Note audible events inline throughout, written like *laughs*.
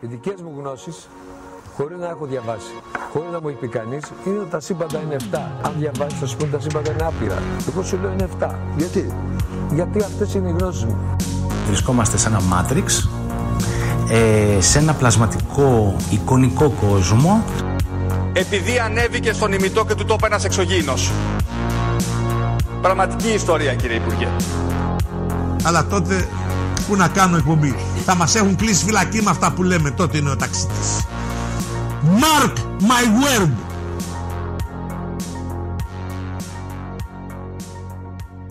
Οι δικές μου γνώσεις, χωρίς να έχω διαβάσει, χωρίς να μου έχει πει κανείς, είναι ότι τα σύμπαντα είναι 7. Αν διαβάσεις, θα σου πούνε τα σύμπαντα είναι άπειρα. Εγώ σου λέω είναι 7. Γιατί; Γιατί αυτές είναι οι γνώσεις μου. Βρισκόμαστε σε ένα μάτριξ, ε, σε ένα πλασματικό εικονικό κόσμο. Επειδή ανέβηκε στον ημιτό και του τόπου ένας εξωγήινος. Πραγματική ιστορία κύριε Υπουργέ. Αλλά τότε που να κάνω εκπομπής; Θα μας έχουν κλείσει φυλακή με αυτά που λέμε τότε είναι ο ταξίτης. Mark my word.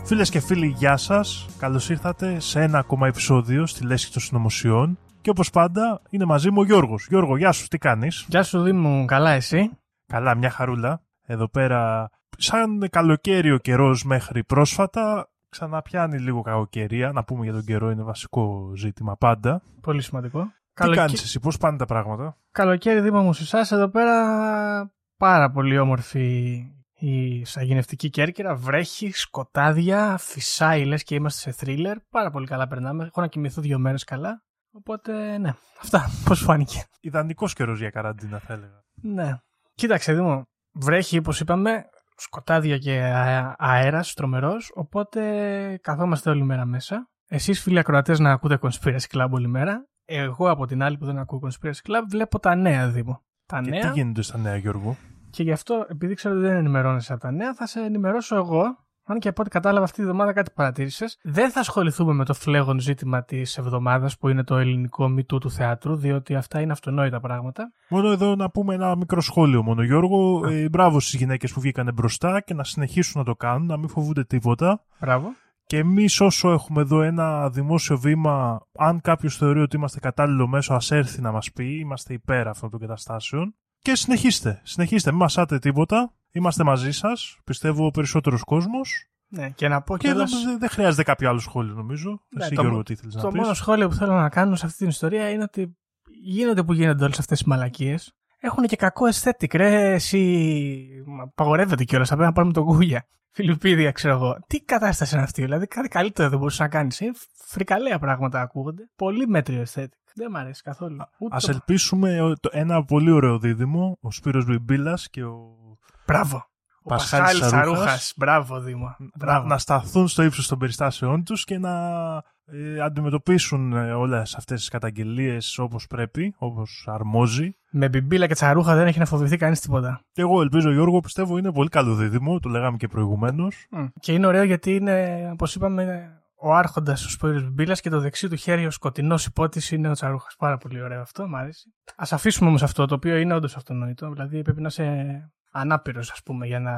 Φίλες και φίλοι, γεια σας. Καλώς ήρθατε σε ένα ακόμα επεισόδιο στη Λέσχη των Συνωμοσιών. Και όπως πάντα, είναι μαζί μου ο Γιώργος. Γιώργο, γεια σου, τι κάνεις; Γεια σου, Δήμου, καλά εσύ; Καλά, μια χαρούλα. Εδώ πέρα, σαν καλοκαίρι ο καιρός μέχρι πρόσφατα, ξαναπιάνει λίγο κακοκαιρία. Να πούμε για τον καιρό, είναι βασικό ζήτημα πάντα. Πολύ σημαντικό. Τι Καλοκαι- κάνεις εσύ, πώς πάνε τα πράγματα; Καλοκαίρι, Δήμα μου, σε εσάς, εδώ πέρα πάρα πολύ όμορφη η σαγηνευτική Κέρκυρα. Βρέχει, σκοτάδια, φυσάει λες και είμαστε σε θρίλερ. Πάρα πολύ καλά περνάμε. Έχω να κοιμηθώ δύο μέρες καλά. Οπότε, ναι, αυτά. Πώς φάνηκε. Ιδανικός καιρός για καραντίνα, θα έλεγα. Ναι. Κοίταξε, Δήμο, βρέχει, όπως είπαμε, σκοτάδια και αε- αέρας τρομερός, οπότε καθόμαστε όλη μέρα μέσα. Εσείς φίλοι ακροατές να ακούτε Conspiracy Club όλη μέρα. Εγώ από την άλλη που δεν ακούω Conspiracy Club βλέπω τα νέα, Δήμο. Τα Και νέα. τι γίνεται στα νέα, Γιώργο; Και γι' αυτό, επειδή ξέρω ότι δεν ενημερώνεσαι από τα νέα, θα σε ενημερώσω εγώ. Αν και από ό,τι κατάλαβα αυτή τη εβδομάδα κάτι παρατήρησες. Δεν θα ασχοληθούμε με το φλέγον ζήτημα της εβδομάδας που είναι το ελληνικό μητού του θεάτρου, διότι αυτά είναι αυτονόητα πράγματα. Μόνο εδώ να πούμε ένα μικρό σχόλιο μόνο, Γιώργο. Ε, μπράβο στις γυναίκες που βγήκανε μπροστά και να συνεχίσουν να το κάνουν, να μην φοβούνται τίποτα. Μπράβο. Και εμείς, όσο έχουμε εδώ ένα δημόσιο βήμα, αν κάποιος θεωρεί ότι είμαστε κατάλληλο μέσο, ας έρθει να μας πει. Είμαστε υπέρ αυτών των καταστάσεων. Και συνεχίστε. Συνεχίστε. Μην μασάτε τίποτα. Είμαστε μαζί σας. Πιστεύω ο περισσότερος κόσμος. Ναι, και να πω Και κιόλας- δεν, δεν χρειάζεται κάποιο άλλο σχόλιο, νομίζω. Ναι, Εσύ, το Γιώργο, μο- τι ήθελες Το να πεις; μόνο σχόλιο που θέλω να κάνω σε αυτή την ιστορία είναι ότι γίνονται που γίνονται όλες αυτές οι μαλακίες. Έχουν και κακό aesthetic, ρε. Εσύ. Μα, Απαγορεύεται κιόλας. Θα πρέπει να πάρουμε τον Κούγια. Φιλιππίδια, ξέρω εγώ. Τι κατάσταση είναι αυτή, δηλαδή κάτι καλύτερο δεν μπορούσες να κάνεις. Είναι φρικαλέα πράγματα ακούγονται. Πολύ μέτριο aesthetic. Δεν μ' αρέσει καθόλου. Ούτε Α το- ελπίσουμε ο- το- ένα πολύ ωραίο δίδυμο, ο Σπύρος Μπιμπίλας και ο. Μπράβο. Ο Πασχάλης Πασχάλης Σαρούχας. Σαρούχας. Μπράβο, Δήμα. να, Μπράβο. να σταθούν στο ύψος των περιστάσεών τους και να ε, αντιμετωπίσουν ε, όλες αυτές τις καταγγελίες όπως πρέπει, όπως αρμόζει. Με μπιμπίλα και τσαρούχα δεν έχει να φοβηθεί κανείς τίποτα. Και εγώ ελπίζω, Γιώργο, πιστεύω είναι πολύ καλό δίδυμο, το λέγαμε και προηγουμένως. Μμ. Και είναι ωραίο γιατί είναι, όπως είπαμε, ο άρχοντας ο Σπύρος Μπιμπίλας και το δεξί του χέρι ο σκοτεινός υπότης είναι ο Τσαρούχας. Πάρα πολύ ωραίο αυτό, μου αρέσει. Α αφήσουμε όμως αυτό το οποίο είναι όντως αυτονόητο. Δηλαδή πρέπει να είσαι ανάπηρος, ας πούμε, για να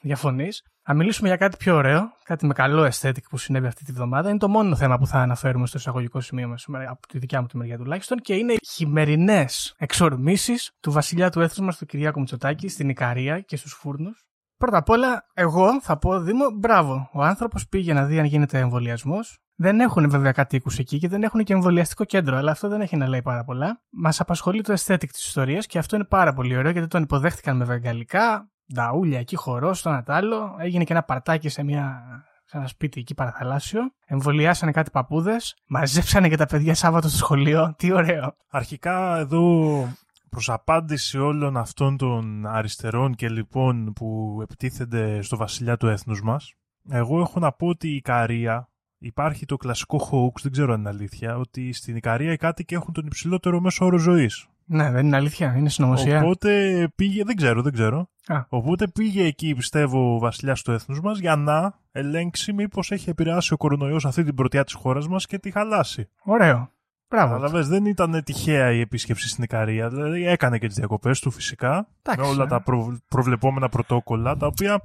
διαφωνείς. Να μιλήσουμε για κάτι πιο ωραίο, κάτι με καλό aesthetic που συνέβη αυτή τη βδομάδα. Είναι το μόνο θέμα που θα αναφέρουμε στο εισαγωγικό σημείο μας σήμερα, από τη δικιά μου τη μεριά τουλάχιστον, και είναι οι χειμερινές εξορμήσεις του βασιλιά του έθνους μας, του Κυριάκου Μητσοτάκη, στην Ικαρία και στους φούρνους. Πρώτα απ' όλα, εγώ θα πω Δήμο, μπράβο. Ο άνθρωπος πήγε να δει αν γίνεται εμβολιασμός. Δεν έχουν βέβαια κατοίκους εκεί και δεν έχουν και εμβολιαστικό κέντρο, αλλά αυτό δεν έχει να λέει πάρα πολλά. Μας απασχολεί το aesthetic της ιστορίας και αυτό είναι πάρα πολύ ωραίο γιατί τον υποδέχτηκαν με βεγγαλικά, νταούλια εκεί, χορός, στο ένα τ' άλλο. Έγινε και ένα παρτάκι σε, μια, σε ένα σπίτι εκεί παραθαλάσσιο. Εμβολιάσανε κάτι παππούδες. Μαζέψανε και τα παιδιά Σάββατο στο σχολείο. Τι ωραίο. Αρχικά εδώ προς απάντηση όλων αυτών των αριστερών και λοιπόν που επιτίθενται στο βασιλιά του έθνους μας, εγώ έχω να πω ότι η Ικαρία υπάρχει το κλασικό hoax, δεν ξέρω αν είναι αλήθεια, ότι στην Ικαρία οι κάτοικοι έχουν τον υψηλότερο μέσο όρο ζωής. Ναι, δεν είναι αλήθεια, είναι συνωμοσία. Οπότε πήγε, δεν ξέρω, δεν ξέρω. Α. Οπότε πήγε εκεί, πιστεύω, ο βασιλιάς του έθνους μας για να ελέγξει μήπως έχει επηρεάσει ο κορονοϊός αυτή την πρωτιά της χώρας μας και τη χαλάσει. Ωραίο. Μπράβο. Καταλαβες, δεν ήταν τυχαία η επίσκεψη στην Ικαρία. Δηλαδή έκανε και τις διακοπές του φυσικά. Εντάξει, με όλα ε. τα προ- προβλεπόμενα πρωτόκολλα, τα οποία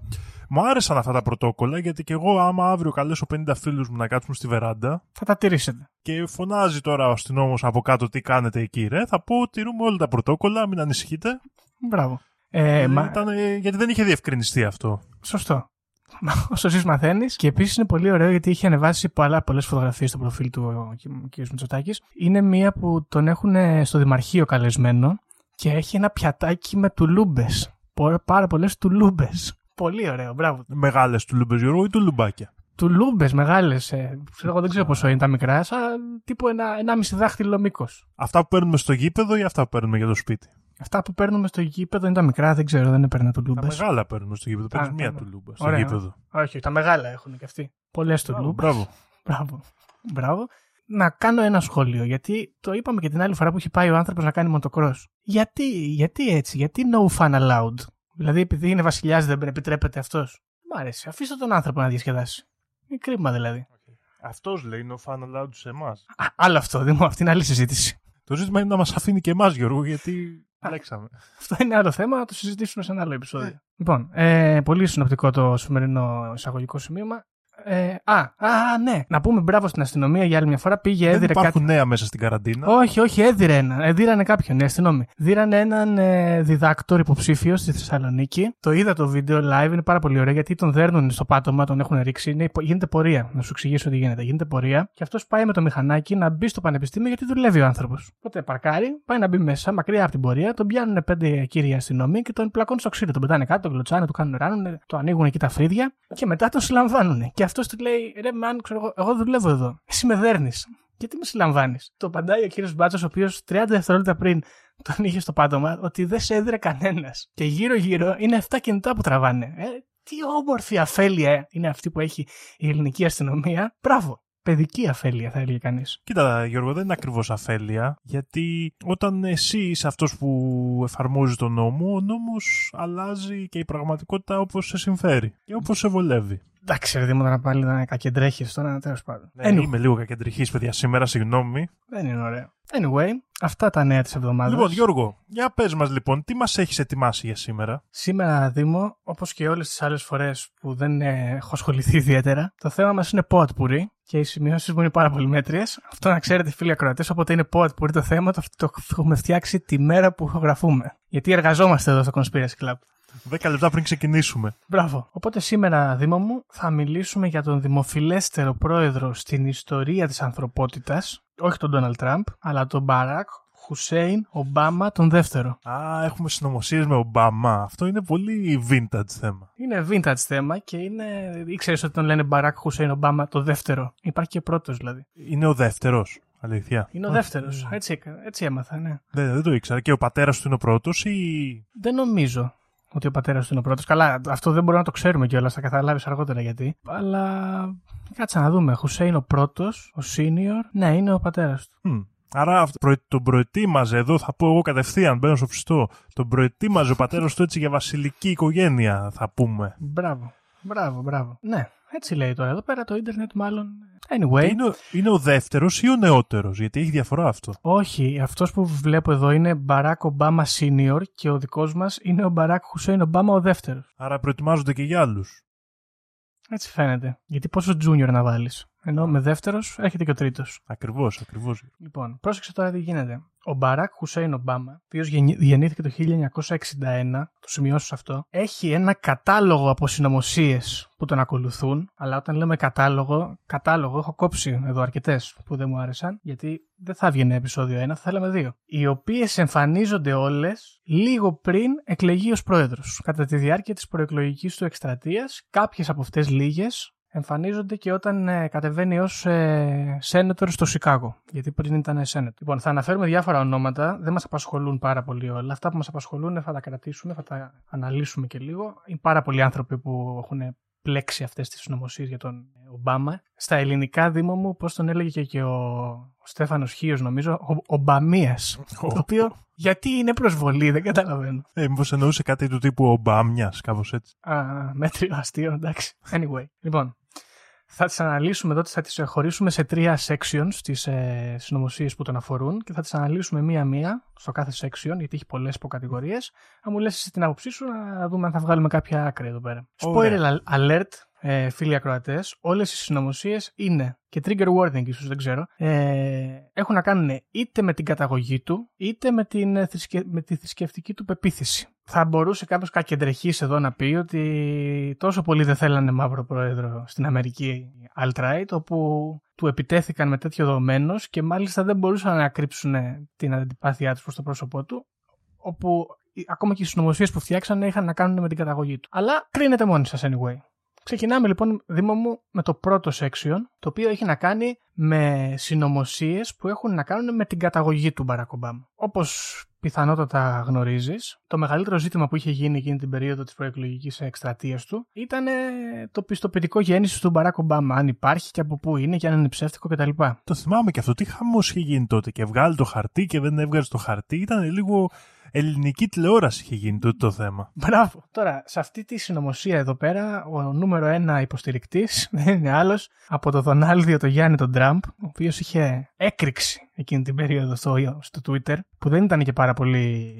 μου άρεσαν αυτά τα πρωτόκολλα, γιατί και εγώ, άμα αύριο καλέσω 50 φίλους μου να κάτσουμε στη βεράντα Θα τα τηρήσετε. και φωνάζει τώρα ο αστυνόμος από κάτω τι κάνετε εκεί, ρε, θα πω τηρούμε όλα τα πρωτόκολλα, μην ανησυχείτε. Μπράβο. Ε, μα... Ήταν, ε, γιατί δεν είχε διευκρινιστεί αυτό. Σωστό. Όσο ζεις μαθαίνεις. Και επίσης είναι πολύ ωραίο γιατί είχε ανεβάσει πολλές φωτογραφίες στο προφίλ του ο κ. Μητσοτάκης. Είναι μία που τον έχουν ε, στο Δημαρχείο καλεσμένο και έχει ένα πιατάκι με τουλούμπες. Πάρα πολλές τουλούμπες. Πολύ ωραίο, μπράβο. Μεγάλες τουλούμπες, Γιώργο, ή τουλουμπάκια; τουλούμπες μεγάλες. Ε, ξέρω, εγώ δεν ξέρω πόσο είναι τα μικρά, σαν τύπου ένα, ένα μισή δάχτυλο μήκος. Αυτά που παίρνουμε στο γήπεδο ή αυτά που παίρνουμε για το σπίτι; Αυτά που παίρνουμε στο γήπεδο είναι τα μικρά, δεν ξέρω, δεν έπαιρνα Τα τουλούμπε. μεγάλα παίρνουμε στο γήπεδο. Παίρνεις Α, μία τα- τουλούμπα στο Ωραία. γήπεδο. Όχι, τα μεγάλα έχουν και αυτοί. Πολλές Μπράβο, τουλούμπε. Μπράβο. *laughs* Μπράβο. Μπράβο. Να κάνω ένα σχόλιο, γιατί το είπαμε και την άλλη φορά που έχει πάει ο άνθρωπος να κάνει μοτοκρός. Γιατί, γιατί έτσι, γιατί no fun allowed; Δηλαδή, επειδή είναι βασιλιάς, δεν επιτρέπεται αυτός. Μ' αρέσει. Αφήστε τον άνθρωπο να διασκεδάσει. Είναι κρίμα δηλαδή. Αυτός λέει είναι ο fan allowed σε εμάς. Α, άλλο αυτό, δεν μου, αυτή είναι άλλη συζήτηση. Το ζήτημα είναι να μας αφήνει και εμάς, Γιώργο, γιατί λέξαμε. *laughs* Αυτό είναι άλλο θέμα, να το συζητήσουμε σε ένα άλλο επεισόδιο. Λοιπόν, ε, πολύ συνοπτικό το σημερινό εισαγωγικό σημείωμα. Ε, α, α, ναι. Να πούμε μπράβο στην αστυνομία για άλλη μια φορά. Πήγε, Δεν έδιρε υπάρχουν κάτι. νέα μέσα στην καραντίνα. Όχι, όχι, έδιρε έναν. Ε, δίρανε κάποιον, ναι, αστυνόμοι. Δίρανε έναν ε, διδάκτορ υποψήφιο στη Θεσσαλονίκη. Το είδα το βίντεο live, είναι πάρα πολύ ωραίο γιατί τον δέρνουν στο πάτωμα, τον έχουν ρίξει. Είναι, υπο- γίνεται πορεία. Να σου εξηγήσω τι γίνεται. Γίνεται πορεία και αυτός πάει με το μηχανάκι να μπει στο πανεπιστήμιο γιατί δουλεύει ο άνθρωπος. Οπότε παρκάρει, πάει να μπει μέσα, μακριά από την πορεία, τον πιάνουν πέντε κύριοι αστυνομοί και τον πλακώνουν στο ξύλο. Τον πετάνε κάτω, τον κλωτσάνε, του κάνουν ράνουν, το ανοίγουν εκεί τα φρύδια και μετά τον συλλαμβάνουν. Και αυτός του λέει: Ρε, man, ξέρω εγώ, εγώ δουλεύω εδώ. Εσύ με δέρνεις. Γιατί με συλλαμβάνεις; Το απαντάει ο κύριος Μπάτσος, ο οποίος 30 δευτερόλεπτα πριν τον είχε στο πάτωμα, ότι δεν σε έδρε κανένας. Και γύρω-γύρω είναι 7 κινητά που τραβάνε. Ε, τι όμορφη αφέλεια είναι αυτή που έχει η ελληνική αστυνομία. Μπράβο. Παιδική αφέλεια, θα έλεγε κανείς. Κοίτα, Γιώργο, δεν είναι ακριβώς αφέλεια, γιατί όταν εσύ είσαι αυτός που εφαρμόζει τον νόμο, ο νόμος αλλάζει και η πραγματικότητα όπως σε συμφέρει και όπως σε βολεύει. Εντάξει, ρε Δήμο, να πάλι να είναι κακεντρέχει τώρα, τέλος πάντων. Ναι, Anyway, Είμαι λίγο κακεντρική, παιδιά, σήμερα, συγγνώμη. δεν είναι ωραίο. Anyway, αυτά τα νέα της εβδομάδας. Λοιπόν, Γιώργο, για πες μας λοιπόν, τι μας έχεις ετοιμάσει για σήμερα; Σήμερα, Δήμο, όπως και όλες τις άλλες φορές που δεν ε, έχω ασχοληθεί ιδιαίτερα, το θέμα μας είναι ποατπουρί και οι σημειώσεις μου είναι πάρα πολύ μέτριες. Αυτό να ξέρετε, φίλοι ακροατές, όποτε είναι ποατπουρί το θέμα, το, το έχουμε φτιάξει τη μέρα που ηχογραφούμε. Γιατί εργαζόμαστε εδώ στο Conspiracy Club. Δέκα λεπτά πριν ξεκινήσουμε. Μπράβο. Οπότε σήμερα, Δήμο μου, θα μιλήσουμε για τον δημοφιλέστερο πρόεδρο στην ιστορία της ανθρωπότητας, όχι τον Ντόναλτ Τραμπ, αλλά τον Μπαράκ Χουσέιν Ομπάμα τον δεύτερο. Α, έχουμε συνωμοσίες με Ομπάμα. Αυτό είναι πολύ vintage θέμα. Είναι vintage θέμα και είναι. ήξερες ότι τον λένε Μπαράκ Χουσέιν Ομπάμα το δεύτερο; Υπάρχει και πρώτος δηλαδή. Είναι ο δεύτερος. Αλήθεια. Είναι ο δεύτερος. Έτσι, έκα- έτσι έμαθα, ναι. Δεν, δεν το ήξερα. Και ο πατέρας του είναι ο πρώτος ή. Δεν νομίζω ότι ο πατέρας του είναι ο πρώτος. Καλά, αυτό δεν μπορούμε να το ξέρουμε κιόλας. Θα καταλάβεις αργότερα γιατί. Αλλά κάτσε να δούμε. Χουσέιν ο πρώτος, ο senior. Ναι, είναι ο πατέρας του. Μμ. Άρα αυτό- προ- τον προετοίμαζε εδώ, θα πω εγώ κατευθείαν, μπαίνω στο ψητό. Τον προετοίμαζε ο πατέρας του έτσι για βασιλική οικογένεια, θα πούμε. Μπράβο. Μπράβο, μπράβο. Ναι, έτσι λέει τώρα. Εδώ πέρα το ίντερνετ μάλλον. Anyway. Είναι, ο- είναι ο δεύτερος ή ο νεότερος, γιατί έχει διαφορά αυτό. Όχι, αυτός που βλέπω εδώ είναι Μπαράκ Ομπάμα Senior και ο δικός μας είναι ο Μπαράκ Χουσέιν Ομπάμα ο δεύτερος. Άρα προετοιμάζονται και για άλλους. Έτσι φαίνεται. Γιατί πόσο junior να βάλεις. Ενώ με δεύτερος έρχεται και ο τρίτος. Ακριβώς, ακριβώς. Λοιπόν, πρόσεξε τώρα τι γίνεται. Ο Μπαράκ Χουσέιν Ομπάμα, ο οποίος γεννήθηκε το 1961, το σημειώσω σε αυτό, έχει ένα κατάλογο από συνωμοσίες που τον ακολουθούν. Αλλά όταν λέμε κατάλογο, κατάλογο έχω κόψει εδώ αρκετές που δεν μου άρεσαν, γιατί δεν θα βγαίνει επεισόδιο ένα, θα θέλαμε δύο. Οι οποίες εμφανίζονται όλες λίγο πριν εκλεγεί ως πρόεδρος. Κατά τη διάρκεια της προεκλογικής του εκστρατείας, κάποιες από αυτές λίγες εμφανίζονται και όταν ε, κατεβαίνει ως ε, senator στο Σικάγο. Γιατί πριν ήταν senator. Λοιπόν, θα αναφέρουμε διάφορα ονόματα. Δεν μας απασχολούν πάρα πολύ όλα. Αυτά που μας απασχολούν θα τα κρατήσουμε, θα τα αναλύσουμε και λίγο. Είναι πάρα πολλοί άνθρωποι που έχουν πλέξει αυτές τις νομοσίε για τον Ομπάμα. Στα ελληνικά, Δήμο μου, πώς τον έλεγε και, και ο, ο Στέφανος Χίος, νομίζω, ο Ομπαμίας. το οποίο γιατί είναι προσβολή, δεν καταλαβαίνω. Ε, μήπως εννοούσε κάτι του τύπου Ομπάμιας, κάπως έτσι. Α, μέτριο αστείο, εντάξει. Anyway, λοιπόν, θα τις αναλύσουμε εδώ, θα τις χωρίσουμε σε τρία sections τις ε, συνωμοσίες που τον αφορούν και θα τις αναλύσουμε μία-μία στο κάθε section, γιατί έχει πολλές υποκατηγορίες. Αν μου λες εσύ την άποψή σου, να δούμε αν θα βγάλουμε κάποια άκρη εδώ πέρα. Ωραία. Spoiler alert, ε, φίλοι ακροατές, όλες οι συνωμοσίες είναι και trigger warning ίσως δεν ξέρω ε, έχουν να κάνουν είτε με την καταγωγή του είτε με, την, ε, θρησκε... με τη θρησκευτική του πεποίθηση. Θα μπορούσε κάποιος κακεντρεχής εδώ να πει ότι τόσο πολύ δεν θέλανε μαύρο πρόεδρο στην Αμερική alt-right όπου του επιτέθηκαν με τέτοιο δομένο και μάλιστα δεν μπορούσαν να κρύψουν την αντιπάθειά τους προς το πρόσωπό του όπου ακόμα και οι συνωμοσίες που φτιάξανε είχαν να κάνουν με την καταγωγή του. Αλλά κρίνετε μόνοι σας anyway. Ξεκινάμε λοιπόν, Δήμο μου, με το πρώτο section, το οποίο έχει να κάνει με συνωμοσίες που έχουν να κάνουν με την καταγωγή του Μπαράκ Ομπάμα. Όπως πιθανότατα γνωρίζεις, το μεγαλύτερο ζήτημα που είχε γίνει εκείνη την περίοδο της προεκλογικής εκστρατείας του ήταν το πιστοποιητικό γέννησης του Μπαράκ Ομπάμα. Αν υπάρχει και από πού είναι και αν είναι ψεύτικο κτλ. Το θυμάμαι και αυτό. Τι χαμός είχε γίνει τότε και βγάλει το χαρτί και δεν έβγαζε το χαρτί. Ήταν λίγο ελληνική τηλεόραση είχε γίνει τότε το θέμα. Μπράβο. Τώρα, σε αυτή τη συνωμοσία εδώ πέρα, ο νούμερο ένα υποστηρικτής *laughs* δεν είναι άλλος από το Δονάλδιο το Γιάννη τον Τραμπ, ο οποίος είχε έκρηξη εκείνη την περίοδο στο, στο Twitter, που δεν ήταν και πάρα πολύ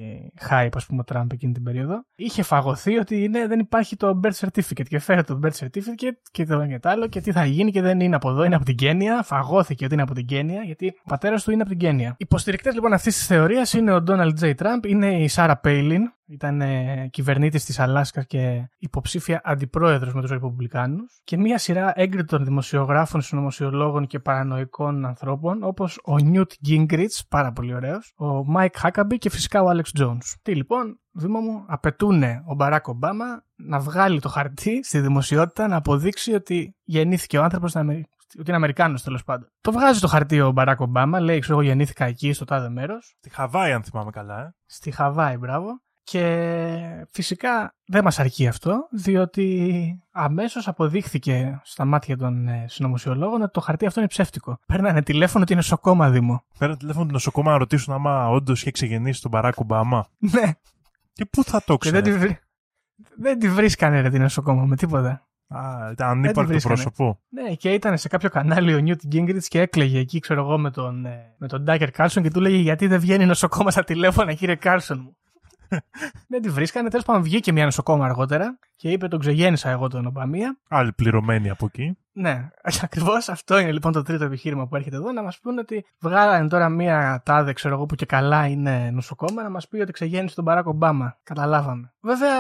hype, ας πούμε, ο Τραμπ εκείνη την περίοδο. Είχε φαγωθεί ότι είναι, δεν υπάρχει το birth certificate και φέρε το birth certificate και το και το άλλο και τι θα γίνει και δεν είναι από εδώ, είναι από την Κένια. Φαγώθηκε ότι είναι από την Κένια, γιατί ο πατέρας του είναι από την Κένια. Υποστηρικτές λοιπόν αυτής της θεωρίας είναι ο Donald J. Trump, είναι η Σάρα Πέιλιν, ήταν ε, κυβερνήτης της Αλάσκα και υποψήφια αντιπρόεδρος με τους Ρεπουμπλικάνους. Και μία σειρά έγκριτων δημοσιογράφων, συνωμοσιολόγων και παρανοϊκών ανθρώπων, όπως ο Νιούτ Γκίνγκριτς, πάρα πολύ ωραίος, ο Μάικ Χάκαμπι και φυσικά ο Άλεξ Τζόουνς. Τι λοιπόν, Δήμο μου, απαιτούν ο Μπαράκ Ομπάμα να βγάλει το χαρτί στη δημοσιότητα να αποδείξει ότι γεννήθηκε ο άνθρωπος στην Αμερική ότι είναι Αμερικάνος τέλος πάντων. Το βγάζει το χαρτί ο Μπαράκ Ομπάμα, λέει: Ξέρω εγώ γεννήθηκα εκεί, στο τάδε μέρος. Στη Χαβάη, αν θυμάμαι καλά, ε. Στη Χαβάη, μπράβο. Και φυσικά δεν μας αρκεί αυτό, διότι αμέσως αποδείχθηκε στα μάτια των ε, συνωμοσιολόγων ότι το χαρτί αυτό είναι ψεύτικο. Παίρνανε τηλέφωνο ότι είναι νοσοκόμα, Δήμο. Παίρνανε τηλέφωνο την νοσοκόμα να ρωτήσουν άμα όντως είχε ξεκινήσει τον Μπαράκ Ομπάμα. Ναι. Και πού θα το ξέρει. Δεν, τη βρή... δεν τη βρίσκανε ρε την νοσοκόμα με τίποτα. Α, ήταν ανύπαρκτο πρόσωπο. Ναι, και ήταν σε κάποιο κανάλι ο Νιούτ Γκίνγκριτς και έκλαιγε εκεί, ξέρω εγώ, με τον, ε, με τον Τάκερ Κάρλσον και του 'λεγε Γιατί δεν βγαίνει νοσοκόμα στα τηλέφωνα, κύριε Κάρλσον μου; *laughs* δεν τη βρίσκανε. Τέλος πάντων, βγήκε μια νοσοκόμα αργότερα και είπε: Τον ξεγέννησα εγώ τον Ομπαμία. Άλλη πληρωμένη από εκεί. Ναι, *laughs* ακριβώς αυτό είναι λοιπόν το τρίτο επιχείρημα που έρχεται εδώ. Να μας πούνε ότι βγάλανε τώρα μία τάδε, ξέρω εγώ, που και καλά είναι νοσοκόμα, να μας πει ότι ξεγέννησε τον Μπαράκ Ομπάμα. Καταλάβαμε. Βέβαια,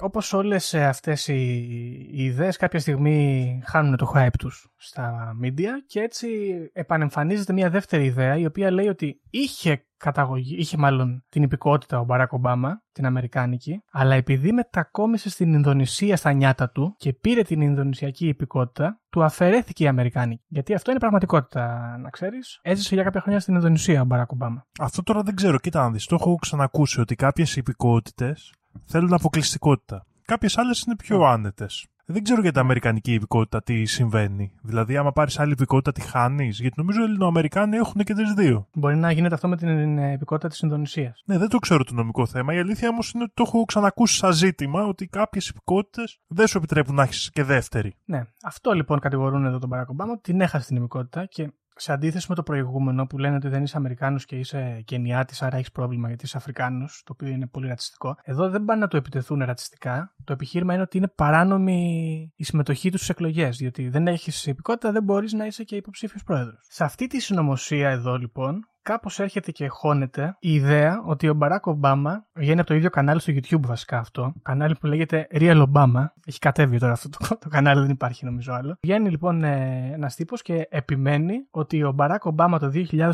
όπως όλες αυτές οι, οι ιδέες, κάποια στιγμή χάνουν το hype τους στα media και έτσι επανεμφανίζεται μία δεύτερη ιδέα η οποία λέει ότι είχε καταγωγή, είχε μάλλον την υπηκότητα ο Μπαράκ Ομπάμα, την Αμερικάνικη, αλλά επειδή μετακόμισε στην Ινδονησία στα νιάτα του και πήρε την Ινδονησιακή υπηκότητα, του αφαιρέθηκε η Αμερικάνικη. Γιατί αυτό είναι πραγματικότητα, να ξέρεις. Έζησε για κάποια χρόνια στην Ινδονησία ο Μπαράκ Ομπάμα. Αυτό τώρα δεν ξέρω, κοίτα να δεις. Το έχω ξανακούσει ότι κάποιες υπηκότητες θέλουν αποκλειστικότητα. Κάποιες άλλες είναι πιο άνετες. Δεν ξέρω για την Αμερικανική υπηκότητα τι συμβαίνει. Δηλαδή, άμα πάρεις άλλη υπηκότητα, τη χάνεις. Γιατί νομίζω οι Ελληνοαμερικάνοι έχουν και τι δύο. Μπορεί να γίνεται αυτό με την υπηκότητα της Ινδονησίας. Ναι, δεν το ξέρω το νομικό θέμα. Η αλήθεια όμως είναι ότι το έχω ξανακούσει σαν ζήτημα ότι κάποιες υπηκότητες δεν σου επιτρέπουν να έχεις και δεύτερη. Ναι. Αυτό λοιπόν κατηγορούν εδώ τον Μπαράκ Ομπάμα, την έχασε την υπηκότητα και σε αντίθεση με το προηγούμενο που λένε ότι δεν είσαι Αμερικάνος και είσαι Κενιάτης, άρα έχεις πρόβλημα γιατί είσαι Αφρικάνος, το οποίο είναι πολύ ρατσιστικό. Εδώ δεν πάνε να το επιτεθούν ρατσιστικά. Το επιχείρημα είναι ότι είναι παράνομη η συμμετοχή τους στις εκλογές. Διότι δεν έχεις υπηκότητα, δεν μπορείς να είσαι και υποψήφιος πρόεδρος. Σε αυτή τη συνωμοσία εδώ λοιπόν, κάπως έρχεται και χώνεται η ιδέα ότι ο Μπαράκ Ομπάμα βγαίνει από το ίδιο κανάλι στο YouTube βασικά αυτό. Κανάλι που λέγεται Real Obama. Έχει κατέβει τώρα αυτό το, *laughs* το κανάλι, δεν υπάρχει νομίζω άλλο. Βγαίνει λοιπόν ε, ένας τύπος και επιμένει ότι ο Μπαράκ Ομπάμα το 2008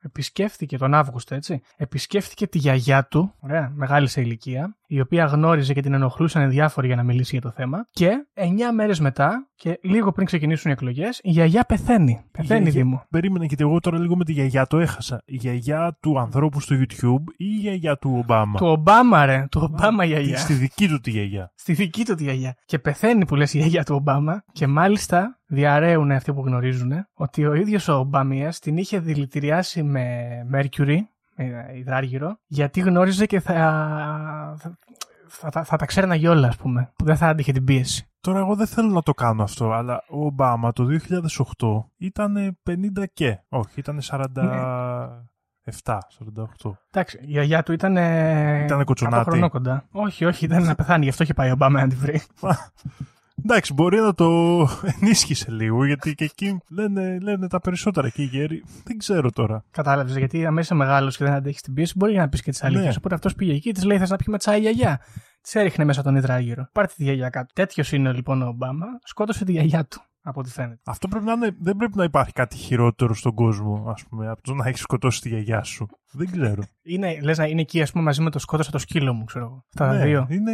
επισκέφθηκε τον Αύγουστο, έτσι. Επισκέφθηκε τη γιαγιά του, ωραία, μεγάλη σε ηλικία, η οποία γνώριζε και την ενοχλούσαν διάφοροι για να μιλήσει για το θέμα. Και 9 μέρες μετά, και λίγο πριν ξεκινήσουν οι εκλογές, η γιαγιά πεθαίνει. Πεθαίνει, γιαγιά... Δήμο. Περίμενε, γιατί εγώ τώρα λίγο με τη γιαγιά το έχασα. Η γιαγιά του ανθρώπου στο YouTube ή η γιαγιά του Ομπάμα; Του Ομπάμα, ρε. Του Ομπάμα γιαγιά. Στη δική του τη γιαγιά. Στη δική του τη γιαγιά. Και πεθαίνει που λες η γιαγιά του Ομπάμα. Και μάλιστα διαραίουν αυτοί που γνωρίζουν ότι ο ίδιος ο Ομπαμία την είχε δηλητηριάσει με Mercury, με υδράργυρο, γιατί γνώριζε και θα, θα, θα, θα τα ξέρει κιόλα, ας πούμε, που δεν θα άντυχε την πίεση. Τώρα εγώ δεν θέλω να το κάνω αυτό, αλλά ο Ομπάμα το 2008 ήταν 50 και. Όχι, ήταν 47, 48. Εντάξει, η γιαγιά του ήταν. Ήταν κοτσονάτη. χρονό κοντά. Όχι, όχι, ήταν να πεθάνει, γι' αυτό είχε πάει ο Ομπάμα να τη βρει. *laughs* Εντάξει, μπορεί να το ενίσχυσε λίγο, γιατί και εκεί λένε, λένε τα περισσότερα και οι γέροι. Δεν ξέρω τώρα. Κατάλαβες, γιατί αν είσαι μεγάλος και δεν αντέχεις την πίεση, μπορεί να πεις και τις αλήθειες. Ναι. Οπότε αυτός πήγε εκεί, της λέει: Θες να πιούμε τσάι γιαγιά. Της έριχνε μέσα τον υδράγυρο. Πάρτε τη γιαγιά κάτω. Τέτοιος είναι λοιπόν ο Ομπάμα. Σκότωσε τη γιαγιά του, από ό,τι φαίνεται. Αυτό πρέπει να είναι, δεν πρέπει να υπάρχει κάτι χειρότερο στον κόσμο, ας πούμε, από το να έχεις σκοτώσει τη γιαγιά σου. Δεν ξέρω. Είναι, λες να είναι εκεί, ας πούμε, μαζί με το σκότωσα το σκύλο μου, ξέρω εγώ. Τα ναι, δύο. Είναι,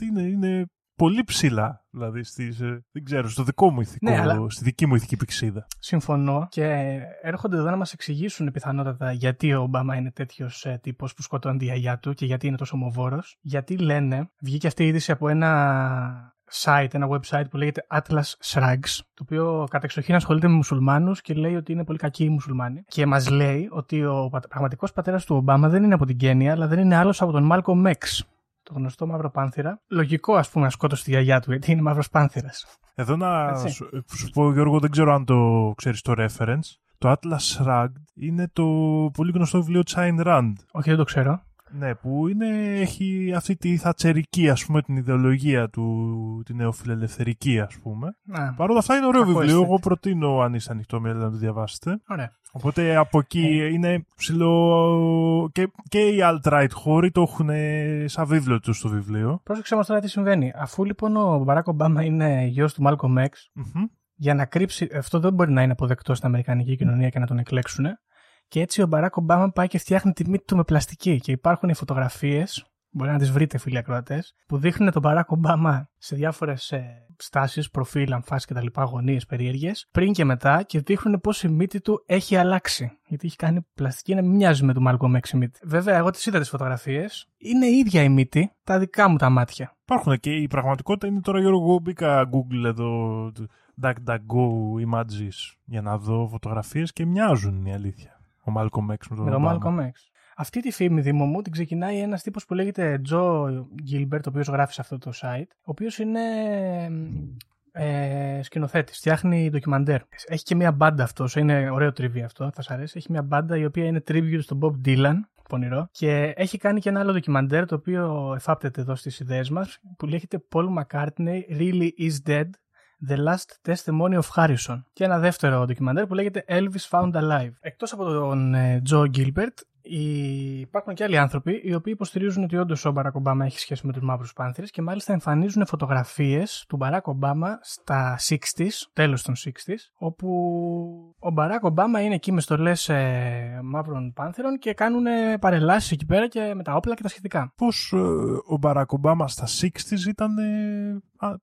είναι, είναι πολύ ψηλά. Δηλαδή, στις, ε, δεν ξέρω, στο δικό μου ηθικό, Ναι, αλλά- στη δική μου ηθική πηξίδα. Συμφωνώ και έρχονται εδώ να μας εξηγήσουν πιθανότατα γιατί ο Ομπάμα είναι τέτοιος ε, τύπος που σκοτώνει τη γιαγιά του και γιατί είναι τόσο ομοβόρος. Γιατί λένε, βγήκε αυτή η είδηση από ένα site, ένα website που λέγεται Atlas Shrugs, το οποίο κατεξοχήν ασχολείται με μουσουλμάνους και λέει ότι είναι πολύ κακοί οι μουσουλμάνοι. Και μας λέει ότι ο πα- πραγματικός πατέρας του Ομπάμα δεν είναι από την Κένια, αλλά δεν είναι άλλος από τον Μάλκο Μέξ, το γνωστό μαύρο πάνθυρα. Λογικό, ας πούμε, να σκότωσε τη γιαγιά του, γιατί είναι μαύρος πάνθυρας. Εδώ να Έτσι. σου, σου πω, Γιώργο, δεν ξέρω αν το ξέρεις το reference. Το Atlas Shrugged είναι το πολύ γνωστό βιβλίο Chain Rand. Όχι, δεν το ξέρω. Ναι, που είναι, έχει αυτή τη θατσερική, ας πούμε, την ιδεολογία του, την νεοφιλελευθερική, ας πούμε. Να, Παρ' όλα αυτά είναι ωραίο Κακό βιβλίο. αίσθητη. Εγώ προτείνω, αν είστε ανοιχτό μυαλό, να το διαβάσετε. ωραία. Οπότε από εκεί Ε. είναι ψηλό. Και, και οι alt-right χώροι το έχουν σαν βίβλο τους στο βιβλίο. Πρόσεξε όμως τώρα τι συμβαίνει. Αφού λοιπόν ο Μπαράκ Ομπάμα είναι γιος του Μάλκομ Εξ, Μμμ. για να κρύψει. Αυτό δεν μπορεί να είναι αποδεκτό στην Αμερικανική κοινωνία και να τον εκλέξουν. Και έτσι ο Μπαράκ Ομπάμα πάει και φτιάχνει τη μύτη του με πλαστική. Και υπάρχουν οι φωτογραφίες, μπορεί να τις βρείτε φίλοι ακροατές, που δείχνουν τον Μπαράκ Ομπάμα σε διάφορες στάσεις, προφίλ, ανφάς κτλ. γωνίες περίεργες, πριν και μετά και δείχνουν πώς η μύτη του έχει αλλάξει. Γιατί έχει κάνει πλαστική να μην μοιάζει με τον Μάλκομ Εξ η μύτη. Βέβαια, εγώ τις είδα τις φωτογραφίες. Είναι η ίδια η μύτη, τα δικά μου τα μάτια. Υπάρχουν και η πραγματικότητα είναι τώρα, Γιώργο, εγώ μπήκα Google εδώ, DuckDuckGo images, για να δω φωτογραφίες και μοιάζουν η αλήθεια. Ο Malcolm X με τον Με τον Obama. Malcolm X. Αυτή τη φήμη, Δήμο μου, την ξεκινάει ένας τύπος που λέγεται Joe Gilbert, ο οποίος γράφει σε αυτό το site, ο οποίος είναι ε, σκηνοθέτης, φτιάχνει ντοκιμαντέρ. Έχει και μια μπάντα αυτός, είναι ωραίο τριβή αυτό, θα σα αρέσει. Έχει μια μπάντα η οποία είναι tribute στον Bob Dylan, πονηρό, και έχει κάνει και ένα άλλο ντοκιμαντέρ το οποίο εφάπτεται εδώ στις ιδέες μας, που λέγεται Paul McCartney Really Is Dead. The Last Testimony of Harrison. Και ένα δεύτερο ντοκιμαντέρ που λέγεται Elvis Found Alive. Εκτός από τον ε, Joe Gilbert, οι- υπάρχουν και άλλοι άνθρωποι οι οποίοι υποστηρίζουν ότι όντως ο Μπαράκ Ομπάμα έχει σχέση με τους μαύρους πάνθυρες και μάλιστα εμφανίζουν φωτογραφίες του Μπαράκ Ομπάμα στα 60s, τέλος των 60s, όπου ο Μπαράκ Ομπάμα είναι εκεί με στολές ε, μαύρων πανθήρων και κάνουν παρελάσεις εκεί πέρα και με τα όπλα και τα σχετικά. Πώς ε, ο Μπαράκ Ομπάμα στα 60s ήταν... ε, α,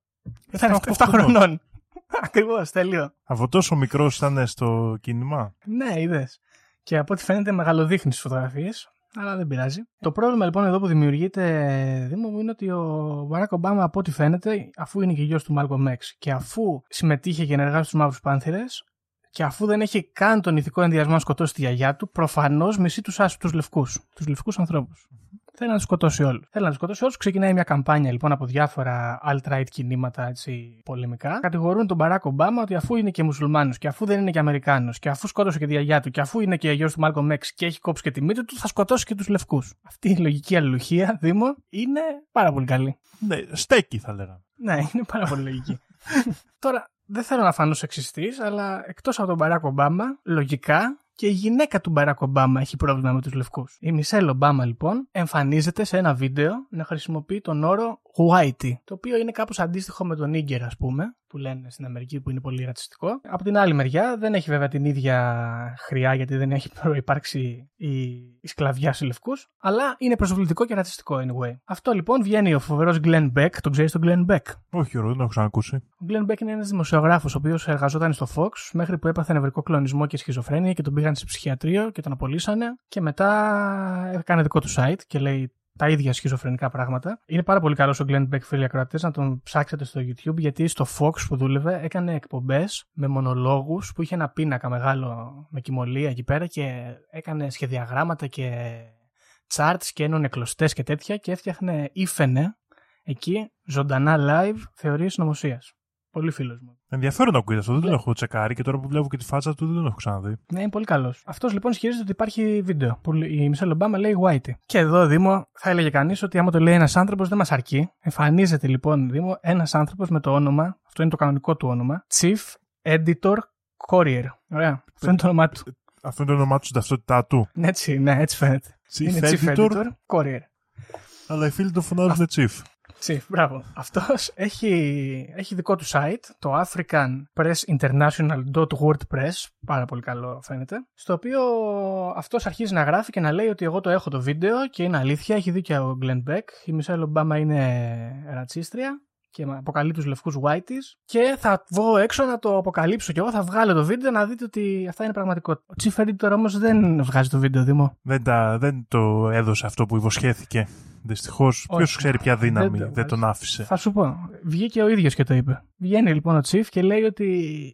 Ήταν 7 7 χρονών. *laughs* Ακριβώς, τέλειο. Από τόσο μικρός ήταν στο κίνημα; Ναι, είδες. Και από ό,τι φαίνεται μεγαλοδείχνει στις φωτογραφίες, αλλά δεν πειράζει. Το πρόβλημα λοιπόν εδώ που δημιουργείται, Δήμο μου, είναι ότι ο Μπαράκ Ομπάμα, από ό,τι φαίνεται, αφού είναι και γιος του Μάλκομ Εξ και αφού συμμετείχε και ενεργά στους μαύρους πάνθηρες, και αφού δεν έχει καν τον ηθικό ενδιασμό να σκοτώσει τη γιαγιά του, προφανώς μισεί τους άσου, τους λευκούς. Τους λευκούς ανθρώπους. Θέλει να τους σκοτώσει όλους. Θέλει να τους σκοτώσει όλους. Ξεκινάει μια καμπάνια λοιπόν από διάφορα alt-right κινήματα έτσι, πολεμικά. Κατηγορούν τον Μπαράκ Ομπάμα ότι αφού είναι και μουσουλμάνος και αφού δεν είναι και Αμερικάνος και αφού σκότωσε και τη γιαγιά του και αφού είναι και γιος του Μάλκο Μέξ και έχει κόψει και τη μύτη του, θα σκοτώσει και τους λευκούς. Αυτή η λογική αλληλουχία, Δήμο, είναι πάρα πολύ καλή. Ναι, στέκει θα λέγαμε. Ναι, είναι πάρα πολύ λογική. *laughs* Τώρα, δεν θέλω να φανώ σεξιστής, αλλά εκτός από τον Μπαράκ Ομπάμα, λογικά και η γυναίκα του Μπαράκ Ομπάμα έχει πρόβλημα με τους λευκούς. Η Μισελ Ομπάμα, λοιπόν, εμφανίζεται σε ένα βίντεο να χρησιμοποιεί τον όρο whitey, το οποίο είναι κάπως αντίστοιχο με τον nigger, ας πούμε, που λένε στην Αμερική που είναι πολύ ρατσιστικό. Από την άλλη μεριά δεν έχει βέβαια την ίδια χρειά γιατί δεν έχει *laughs* προϋπάρξει η, η σκλαβιά σε λευκούς, αλλά είναι προσβλητικό και ρατσιστικό anyway. Αυτό λοιπόν βγαίνει ο φοβερός Glenn Beck, τον ξέρεις τον Glenn Beck; Όχι, Γιώργο, δεν το έχω ξανακούσει. Ο Glenn Beck είναι ένας δημοσιογράφος, ο οποίος εργαζόταν στο Fox μέχρι που έπαθε νευρικό κλονισμό και σχιζοφρένεια και τον πήγαν σε ψυχιατρίο και τον απολύσανε. Και μετά έκανε δικό του site και λέει τα ίδια σχιζοφρενικά πράγματα. Είναι πάρα πολύ καλό ο Glenn Beck, φίλοι ακροατές, να τον ψάξετε στο YouTube, γιατί στο Fox που δούλευε έκανε εκπομπές με μονολόγους που είχε ένα πίνακα μεγάλο με κοιμωλία εκεί πέρα και έκανε σχεδιαγράμματα και charts και ένωνε κλωστές και τέτοια και έφτιαχνε, ήφαινε εκεί ζωντανά live θεωρίες συνωμοσία. Πολύ φίλος μου. Ενδιαφέρον να ακούγεται αυτό, δεν το έχω τσεκάρει και τώρα που βλέπω και τη φάτσα του δεν τον έχω ξαναδεί. Ναι, είναι πολύ καλός. Αυτός λοιπόν ισχυρίζεται ότι υπάρχει βίντεο που η Μισελ Ομπάμα λέει Whitey. Και εδώ, Δήμο, θα έλεγε κανείς ότι άμα το λέει ένας άνθρωπος δεν μας αρκεί. Εμφανίζεται λοιπόν, Δήμο, ένας άνθρωπος με το όνομα, αυτό είναι το κανονικό του όνομα, Chief Editor Courier. Ωραία. Αυτό είναι το όνομά του. Αυτό είναι το όνομά του στην ταυτότητά του. Ναι, έτσι, ναι, έτσι φαίνεται. Chief είναι Chief Editor, Editor Courier. αλλά οι φίλοι του φωνάζουν Chief. Chief, μπράβο. Αυτός έχει, έχει δικό του site, το africanpressinternational.wordpress, πάρα πολύ καλό φαίνεται, στο οποίο αυτός αρχίζει να γράφει και να λέει ότι εγώ το έχω το βίντεο και είναι αλήθεια, έχει δίκιο ο Glenn Beck, η Μισελ Ομπάμα είναι ρατσίστρια και με αποκαλεί τους λευκούς whiteys και θα βγω έξω να το αποκαλύψω κι εγώ. Θα βγάλω το βίντεο να δείτε ότι αυτά είναι πραγματικότητα. Ο Chief Editor όμως δεν βγάζει το βίντεο, Δημό. Δεν, τα, δεν το έδωσε αυτό που υποσχέθηκε. Δυστυχώς, ποιος ξέρει ποια δύναμη Δεν δεν, το τον άφησε. Θα σου πω. Βγήκε ο ίδιος και το είπε. Βγαίνει λοιπόν ο Τσιφ και λέει ότι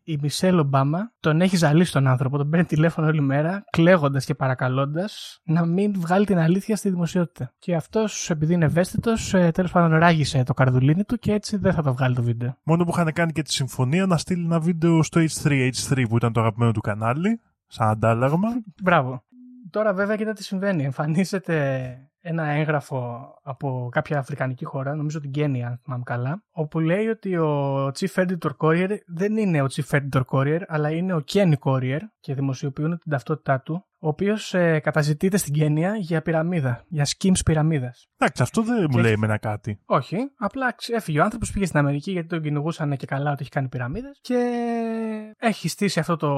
η Μισελ Ομπάμα τον έχει ζαλίσει τον άνθρωπο. Τον παίρνει τηλέφωνο όλη μέρα, κλαίγοντας και παρακαλώντας να μην βγάλει την αλήθεια στη δημοσιότητα. Και αυτός, επειδή είναι ευαίσθητος, τέλος πάντων ράγισε το καρδουλίνι του και έτσι δεν θα το βγάλει το βίντεο. Μόνο που είχαν κάνει και τη συμφωνία να στείλει ένα βίντεο στο H3, H3 που ήταν το αγαπημένο του κανάλι, σαν αντάλλαγμα. Μπράβο. Τώρα βέβαια κοίτα τι συμβαίνει. Εμφανίζεται ένα έγγραφο από κάποια αφρικανική χώρα, νομίζω την Κένια, αν θυμάμαι καλά, όπου λέει ότι ο Chief Editor Courier δεν είναι ο Chief Editor Courier, αλλά είναι ο Kenny Courier και δημοσιοποιούν την ταυτότητά του, ο οποίος ε, καταζητείται στην Κένια για πυραμίδα, για schemes πυραμίδας. Εντάξει, αυτό δεν μου Και- λέει εμένα κάτι. Όχι, απλά ξε- έφυγε ο άνθρωπος, πήγε στην Αμερική γιατί τον κυνηγούσαν και καλά ότι έχει κάνει πυραμίδες και έχει στήσει αυτό το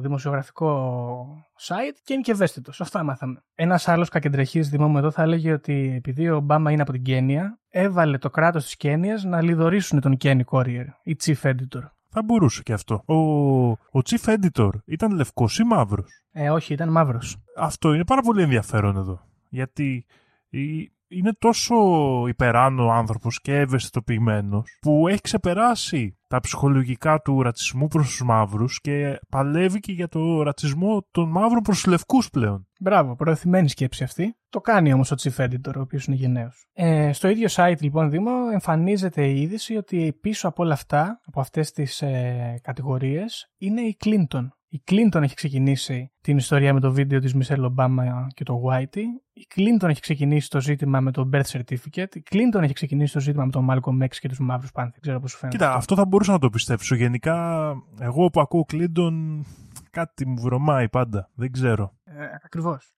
δημοσιογραφικό site και είναι και ευαίσθητος. Αυτά μάθαμε. Ένας άλλος κακεντρεχής δημό μου εδώ θα έλεγε ότι επειδή ο Ομπάμα είναι από την Κένια, έβαλε το κράτος της Κένιας να λιδωρήσουν τον Kenny Courier ή Chief Editor. Θα μπορούσε και αυτό. Ο, ο Chief Editor ήταν λευκός ή μαύρος; Ε, όχι, ήταν μαύρος. Αυτό είναι πάρα πολύ ενδιαφέρον εδώ. Γιατί η- είναι τόσο υπεράνω άνθρωπος και ευαισθητοποιημένος που έχει ξεπεράσει τα ψυχολογικά του ρατσισμού προς τους μαύρους και παλεύει και για το ρατσισμό των μαύρων προς τους λευκούς πλέον. Μπράβο, προωθημένη σκέψη αυτή. Το κάνει όμως ο Chief Editor, ο οποίος είναι γενναίος. Ε, στο ίδιο site, λοιπόν, Δήμο, εμφανίζεται η είδηση ότι πίσω από όλα αυτά, από αυτές τις ε, κατηγορίες, είναι η Clinton. Η Clinton έχει ξεκινήσει την ιστορία με το βίντεο της Michelle Obama και το Whitey. Η Clinton έχει ξεκινήσει το ζήτημα με το birth certificate. Η Clinton έχει ξεκινήσει το ζήτημα με τον Malcolm X και τους μαύρους πάντες. Δεν ξέρω πώς σου φαίνεται. Κοίτα, αυτό θα μπορούσα να το πιστέψω. Γενικά, εγώ που ακούω Κλίντον, κάτι μου βρωμάει πάντα. Δεν ξέρω. Ε, ακριβώς.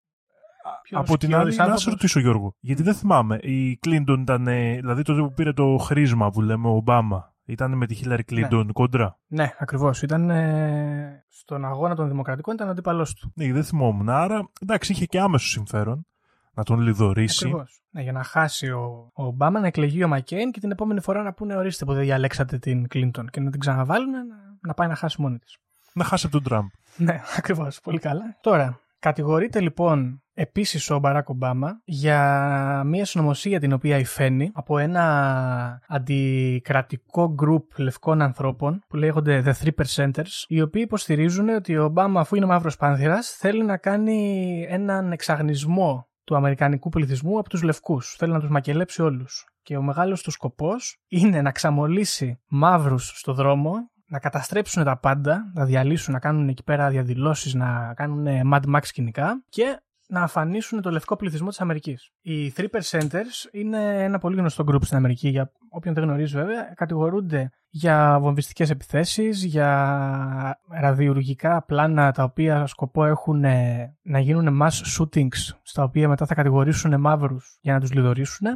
Ποιος Από την σκιώδης άλλη, να σε άνθρωπος- ρωτήσω, Γιώργο, γιατί δεν θυμάμαι. Η Κλίντον ήταν, ε, δηλαδή τότε που πήρε το χρήσμα που λέμε ο Ομπάμα, ήταν με τη Χίλαρη Κλίντον κόντρα; Ναι, ακριβώς. Ήταν ε, στον αγώνα των Δημοκρατικών, ήταν ο αντίπαλός του. Ναι, δεν θυμόμουν. Άρα, εντάξει, είχε και άμεσο συμφέρον να τον λιδωρήσει. Ακριβώς. Ναι, για να χάσει ο, ο Ομπάμα, να εκλεγεί ο Μακέιν και την επόμενη φορά να πούνε ορίστε που δεν διαλέξατε την Κλίντον και να την ξαναβάλουν να, να πάει να χάσει μόνη της. Να χάσει από τον Τραμπ. Ναι, *laughs* ακριβώς. Πολύ καλά. Τώρα, κατηγορείται λοιπόν επίσης ο Μπαράκ Ομπάμα για μια συνωμοσία την οποία υφαίνει από ένα αντικρατικό γκρουπ λευκών ανθρώπων που λέγονται The Three Percenters, οι οποίοι υποστηρίζουν ότι ο Ομπάμα, αφού είναι μαύρος πάνθυρας, θέλει να κάνει έναν εξαγνισμό του αμερικανικού πληθυσμού από τους λευκούς. Θέλει να τους μακελέψει όλους. Και ο μεγάλος του σκοπός είναι να ξαμολύσει μαύρους στο δρόμο, να καταστρέψουν τα πάντα, να διαλύσουν, να κάνουν εκεί πέρα διαδηλώσεις, να κάνουν Mad Max σκηνικά και να αφανίσουν το λευκό πληθυσμό της Αμερικής. Οι 3 Percenters είναι ένα πολύ γνωστό group στην Αμερική, για όποιον δεν γνωρίζει βέβαια, κατηγορούνται για βομβιστικές επιθέσεις, για ραδιουργικά πλάνα τα οποία σκοπό έχουν ε, να γίνουν mass shootings, στα οποία μετά θα κατηγορήσουν μαύρους για να τους λιδωρήσουν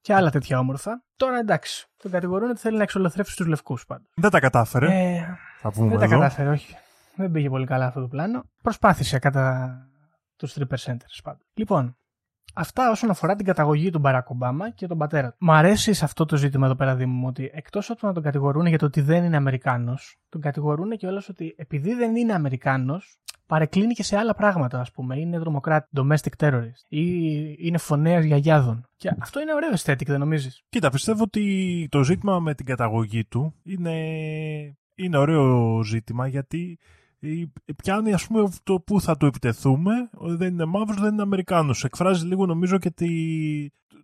και άλλα τέτοια όμορφα. Τώρα εντάξει, τον κατηγορούν ότι θέλει να εξολοθρεύσει τους λευκούς πάντως. Δεν τα κατάφερε. Ε, θα πούμε δεν τα εδώ. κατάφερε, όχι. Δεν πήγε πολύ καλά αυτό το πλάνο. Προσπάθησε κατά τους 3 percenters πάντων. Λοιπόν, αυτά όσον αφορά την καταγωγή του Μπαράκ Ομπάμα και τον πατέρα του. Μ' αρέσει σε αυτό το ζήτημα εδώ πέρα, Δήμο, μου, ότι εκτός από το να τον κατηγορούν για το ότι δεν είναι Αμερικάνος, τον κατηγορούν και όλος ότι επειδή δεν είναι Αμερικάνος, παρεκκλίνει και σε άλλα πράγματα, ας πούμε. Είναι δρομοκράτη, domestic terrorist ή είναι φωνέας γιαγιάδων. Και αυτό είναι ωραίο aesthetic, δεν νομίζεις; Κοίτα, πιστεύω ότι το ζήτημα με την καταγωγή του είναι, είναι ωραίο ζήτημα γιατί η- πιάνει ας πούμε το που θα του επιτεθούμε ότι δεν είναι μαύρος, δεν είναι Αμερικάνος. Εκφράζει λίγο νομίζω και τη,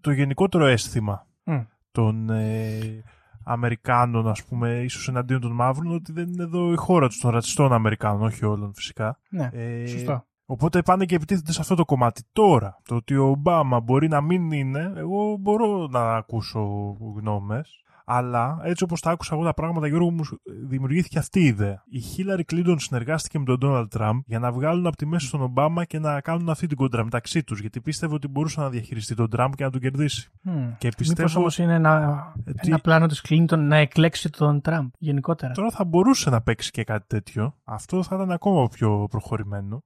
το γενικότερο αίσθημα Μμ. των ε, Αμερικάνων ας πούμε ίσως εναντίον των μαύρων ότι δεν είναι εδώ η χώρα τους των ρατσιστών Αμερικάνων, όχι όλων φυσικά. Ναι, Ε, σωστό. Οπότε πάνε και επιτίθενται σε αυτό το κομμάτι. Τώρα, το ότι ο Ομπάμα μπορεί να μην είναι, εγώ μπορώ να ακούσω γνώμες. Αλλά έτσι όπως τα άκουσα εγώ τα πράγματα, Γιώργο μου δημιουργήθηκε αυτή η ιδέα. Η Χίλαρη Κλίντον συνεργάστηκε με τον Ντόναλτ Τραμπ για να βγάλουν από τη μέση τον Ομπάμα και να κάνουν αυτή την κόντρα μεταξύ τους. Γιατί πίστευε ότι μπορούσε να διαχειριστεί τον Τραμπ και να τον κερδίσει. Μμ. Και πιστεύω- Μήπως όμως είναι ένα, Ε, τι- ένα πλάνο της Κλίντον να εκλέξει τον Τραμπ γενικότερα. Τώρα θα μπορούσε να παίξει και κάτι τέτοιο. Αυτό θα ήταν ακόμα πιο προχωρημένο.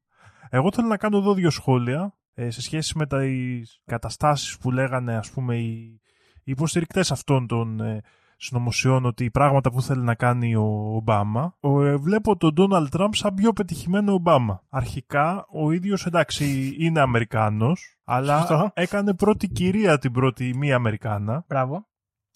Εγώ θέλω να κάνω εδώ δύο σχόλια ε, σε σχέση με τις καταστάσεις που λέγανε ας πούμε οι, οι υποστηρικτές αυτών των, ε, συνωμοσιών ότι οι πράγματα που θέλει να κάνει ο Ομπάμα, ο, ε, βλέπω τον Ντόναλτ Τραμπ σαν πιο πετυχημένο Ομπάμα. Αρχικά, ο ίδιος εντάξει είναι Αμερικάνος, αλλά Σωστό. έκανε πρώτη κυρία την πρώτη μη Αμερικάνα. Μπράβο.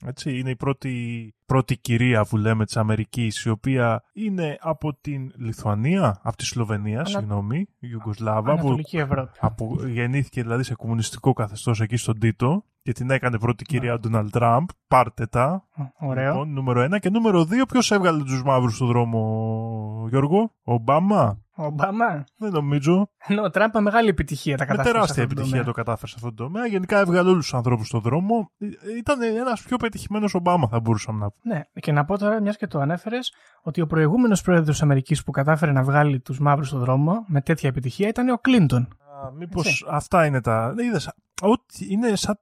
Έτσι, είναι η πρώτη, πρώτη κυρία που λέμε της Αμερικής, η οποία είναι από την Λιθουανία, από τη Σλοβενία, Ανα- συγγνώμη, Ιουγκοσλάβα, που Ανατολική Ευρώπη. από, γεννήθηκε δηλαδή σε κομμουνιστικό καθεστώς εκεί στον Τίτο και την έκανε πρώτη κυρία ο Ντόναλτ Τραμπ. Πάρτε τα. Ωραίο. Λοιπόν, νούμερο ένα. Και νούμερο δύο, ποιος έβγαλε τους μαύρους στον δρόμο, Γιώργο; Ο Ομπάμα. Ο Ομπάμα. Δεν νομίζω. Ενώ ο Τραμπ μεγάλη επιτυχία τα Με κατάφερε. σε τεράστια αυτό το επιτυχία το τομέα. κατάφερε σε αυτόν τον τομέα. Γενικά έβγαλε όλους τους ανθρώπους στον δρόμο. Ε, Ήταν ένας πιο πετυχημένος Ομπάμα, θα μπορούσαμε να πούμε. Ναι, και να πω τώρα, μιας και το ανέφερες, ότι ο προηγούμενος πρόεδρος της Αμερικής που κατάφερε να βγάλει τους μαύρους στον δρόμο με τέτοια επιτυχία ήταν ο Κλίντον. Μήπως Έτσι. αυτά είναι τα. Είδες, ό,τι είναι σαν.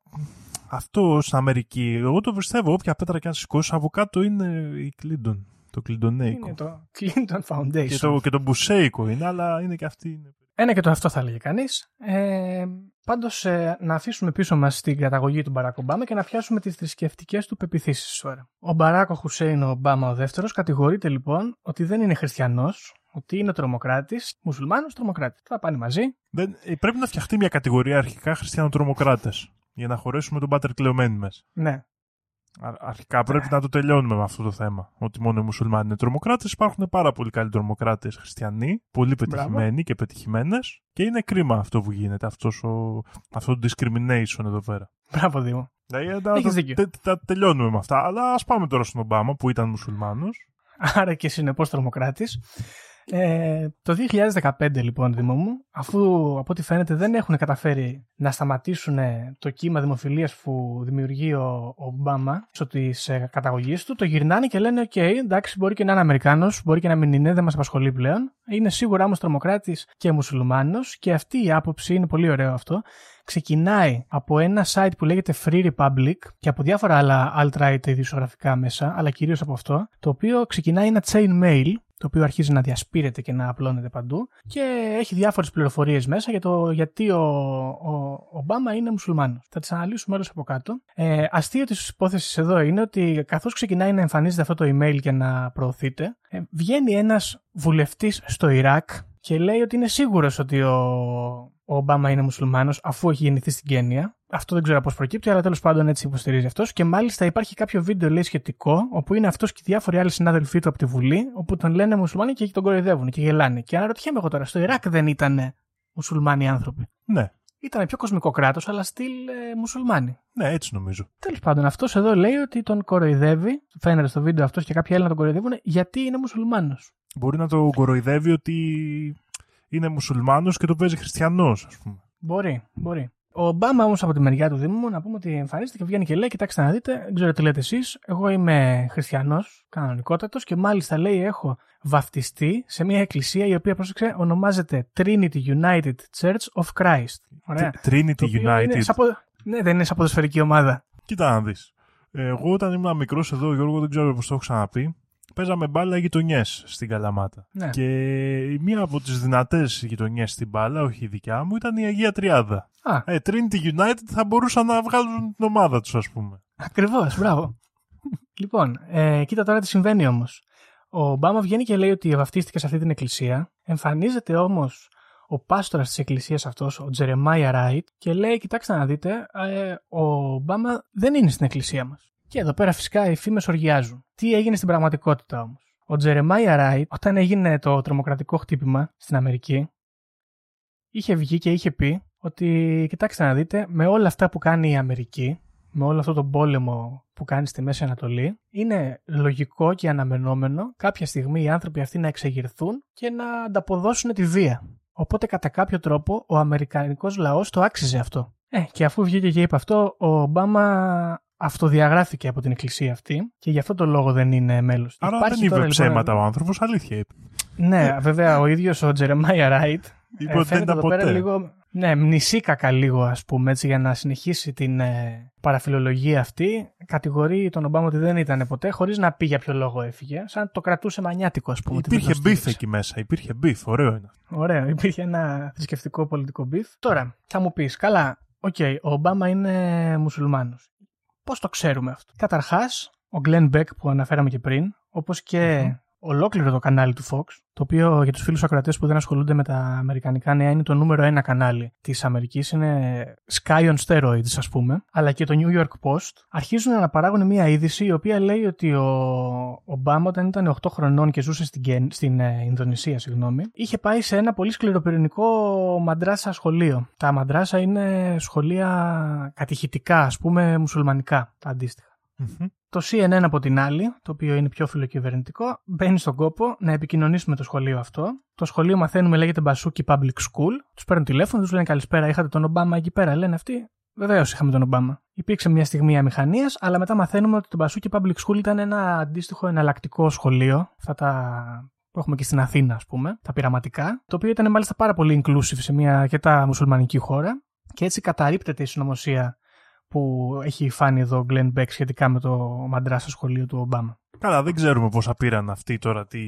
Αυτό στην Αμερική. Εγώ το πιστεύω. Όποια πέτρα και αν σηκώσει, από κάτω είναι η Κλίντον. Το κλιντονέικο. Είναι το Clinton Foundation. Και το, και το μπουσέικο είναι, αλλά είναι και αυτή. Είναι... Ένα και το αυτό θα έλεγε κανείς. Ε, Πάντως, να αφήσουμε πίσω μας την καταγωγή του Μπαράκ Ομπάμα και να πιάσουμε τις θρησκευτικές του πεπιθήσεις τώρα. Ο Μπαράκ Χουσέιν Ομπάμα ο δεύτερος κατηγορείται λοιπόν ότι δεν είναι χριστιανός, ότι είναι τρομοκράτης, μουσουλμάνος τρομοκράτης. Θα πάνε μαζί. Δεν, ε, πρέπει να φτιαχτεί μια κατηγορία αρχικά χριστιανοτρομοκράτες. Για να χωρέσουμε τον Πάτερ κλεωμένοι μέσα. Ναι. Α- Αρχικά πρέπει να το τελειώνουμε με αυτό το θέμα. Ότι μόνο οι μουσουλμάνοι είναι τρομοκράτες. Υπάρχουν πάρα πολύ καλοί τρομοκράτες χριστιανοί, πολύ πετυχημένοι και πετυχημένες. Και είναι κρίμα αυτό που γίνεται, αυτός ο, αυτό το discrimination εδώ πέρα. Μπράβο, Δήμο. Δηλαδή, τα, Έχεις τα- δίκιο. τε- τα τελειώνουμε με αυτά. Αλλά ας πάμε τώρα στον Ομπάμα που ήταν μουσουλμάνος. Άρα και συνεπώς τρομοκράτης. Ε, το 2015 λοιπόν Δήμο μου, αφού από ό,τι φαίνεται δεν έχουν καταφέρει να σταματήσουν το κύμα δημοφιλίας που δημιουργεί ο Ομπάμα μέσω της ε, καταγωγής του, το γυρνάνε και λένε «ΟΚ, εντάξει μπορεί και να είναι Αμερικάνος, μπορεί και να μην είναι, δεν μας απασχολεί πλέον, είναι σίγουρα όμως τρομοκράτης και μουσουλμάνος και αυτή η άποψη είναι πολύ ωραίο αυτό, ξεκινάει από ένα site που λέγεται Free Republic και από διάφορα άλλα alt-right ειδησιογραφικά μέσα, αλλά κυρίως από αυτό, το οποίο ξεκινάει ένα chain mail, το οποίο αρχίζει να διασπείρεται και να απλώνεται παντού και έχει διάφορες πληροφορίες μέσα για το γιατί ο, ο Ομπάμα είναι μουσουλμάνος. Θα τις αναλύσουμε όλες από κάτω. Ε, αστείο της υπόθεσης εδώ είναι ότι καθώς ξεκινάει να εμφανίζεται αυτό το email και να προωθείται, ε, βγαίνει ένας βουλευτής στο Ιράκ και λέει ότι είναι σίγουρος ότι ο, ο Ομπάμα είναι μουσουλμάνος αφού έχει γεννηθεί στην Κένια. Αυτό δεν ξέρω πώς προκύπτει, αλλά τέλος πάντων έτσι υποστηρίζει αυτός. Και μάλιστα υπάρχει κάποιο βίντεο λέει σχετικό, όπου είναι αυτός και διάφοροι άλλοι συνάδελφοί του από τη Βουλή, όπου τον λένε μουσουλμάνοι και τον κοροϊδεύουν και γελάνε. Και αναρωτιέμαι εγώ τώρα, στο Ιράκ δεν ήταν μουσουλμάνοι άνθρωποι; Ναι, Ήταν πιο κοσμικό κράτος, αλλά στυλ ε, μουσουλμάνοι. ναι, έτσι νομίζω. Τέλος πάντων, αυτός εδώ λέει ότι τον κοροϊδεύει, φαίνεται στο βίντεο αυτός και κάποιοι άλλοι να τον κοροϊδεύουν, γιατί είναι μουσουλμάνος. Μπορεί να το κοροϊδεύει ότι είναι μουσουλμάνος και το παίζει χριστιανός, ας πούμε. Μπορεί, μπορεί. Ο Ομπάμα όμως από τη μεριά του Δήμου, να πούμε ότι εμφανίζεται και βγαίνει και λέει: Κοιτάξτε να δείτε, δεν ξέρω τι λέτε εσείς. Εγώ είμαι χριστιανός, κανονικότατος και μάλιστα λέει: Έχω βαφτιστεί σε μια εκκλησία η οποία, πρόσεξε, ονομάζεται Trinity United Church of Christ. Ωραία. Το Trinity οποίο United. Είναι σαν ποδο- Ναι, δεν είναι σαν ποδοσφαιρική ομάδα. Κοίτα να δεις. Εγώ όταν ήμουν μικρός εδώ, Γιώργο, δεν ξέρω πώς το έχω ξαναπεί, παίζαμε μπάλα γειτονιές στην Καλαμάτα. Ναι. Και η μία από τις δυνατές γειτονιές στην μπάλα, όχι η δικιά μου, ήταν η Αγία Τριάδα. Α, Ε, Trinity United θα μπορούσαν να βγάλουν την ομάδα τους, ας πούμε. Ακριβώς, μπράβο. *laughs* λοιπόν, ε, κοίτα τώρα τι συμβαίνει όμως. Ο Ομπάμα βγαίνει και λέει ότι βαφτίστηκε σε αυτή την εκκλησία. Εμφανίζεται όμως ο πάστορας της εκκλησίας αυτός, ο Τζερεμάια Ράιτ, και λέει: Κοιτάξτε να δείτε, ε, ο Ομπάμα δεν είναι στην εκκλησία μας. Και εδώ πέρα φυσικά οι φήμες οργιάζουν. Τι έγινε στην πραγματικότητα όμως; Ο Τζερεμάια Ράιτ, όταν έγινε το τρομοκρατικό χτύπημα στην Αμερική, είχε βγει και είχε πει ότι κοιτάξτε να δείτε, με όλα αυτά που κάνει η Αμερική, με όλο αυτό τον πόλεμο που κάνει στη Μέση Ανατολή, είναι λογικό και αναμενόμενο κάποια στιγμή οι άνθρωποι αυτοί να εξεγερθούν και να ανταποδώσουν τη βία. Οπότε κατά κάποιο τρόπο ο Αμερικανικός λαός το άξιζε αυτό. Ε, και αφού βγήκε και είπε αυτό, ο Ομπάμα αυτοδιαγράφηκε από την εκκλησία αυτή και γι' αυτό το λόγο δεν είναι μέλος. Άρα Υπάρχει δεν είπε τώρα, λοιπόν, ψέματα ο άνθρωπος, αλήθεια είπε. ναι, βέβαια ο ίδιος ο Τζερεμάια Ράιτ Είπε ε, ότι δεν φαίνεται ήταν εδώ πέρα ποτέ. λίγο. Ναι, μνησίκακα λίγο, ας πούμε, έτσι, για να συνεχίσει την ε, παραφιλολογία αυτή. Κατηγορεί τον Ομπάμα ότι δεν ήταν ποτέ, χωρίς να πει για ποιο λόγο έφυγε. Σαν το κρατούσε μανιάτικο, ας πούμε. ότι δεν Υπήρχε τον beef στήριξε. εκεί μέσα, υπήρχε beef, ωραίο είναι. Ωραίο, υπήρχε ένα θρησκευτικό πολιτικό beef. Τώρα, θα μου πεις, καλά, οκ, ο Ομπάμα είναι μουσουλμάνος. Πώς το ξέρουμε αυτό; Καταρχάς, ο Glenn Beck που αναφέραμε και πριν, όπως και ολόκληρο το κανάλι του Fox, το οποίο για τους φίλους ακροατές που δεν ασχολούνται με τα αμερικανικά νέα είναι το νούμερο ένα κανάλι της Αμερικής, είναι Sky on Steroids ας πούμε, αλλά και το New York Post, αρχίζουν να παράγουν μια είδηση η οποία λέει ότι ο Ομπάμα όταν ήταν 8 χρονών και ζούσε στην, Κεν- στην ε, Ινδονησία, συγγνώμη, είχε πάει σε ένα πολύ σκληροπυρηνικό μαντράσα σχολείο. Τα μαντράσα είναι σχολεία κατηχητικά, ας πούμε, μουσουλμανικά, τα αντίστοιχα. Μμμ. Το CNN από την άλλη, το οποίο είναι πιο φιλοκυβερνητικό, μπαίνει στον κόπο να επικοινωνήσει με το σχολείο αυτό. Το σχολείο μαθαίνουμε λέγεται Μπασούκι Public School. Τους παίρνουν τηλέφωνο, τους λένε Καλησπέρα, είχατε τον Ομπάμα εκεί πέρα. Λένε αυτοί, Βεβαίως είχαμε τον Ομπάμα. Υπήρξε μια στιγμή αμηχανίας, αλλά μετά μαθαίνουμε ότι το Μπασούκι Public School ήταν ένα αντίστοιχο εναλλακτικό σχολείο. Αυτά τα που έχουμε και στην Αθήνα, ας πούμε, τα πειραματικά. Το οποίο ήταν μάλιστα πάρα πολύ inclusive σε μια αρκετά μουσουλμανική χώρα. Και έτσι καταρρύπτεται η συνωμοσία που έχει φάνει εδώ ο Glenn Beck σχετικά με το μαντρά στο σχολείο του Ομπάμα. Καλά, δεν ξέρουμε πόσα πήραν αυτοί τώρα τι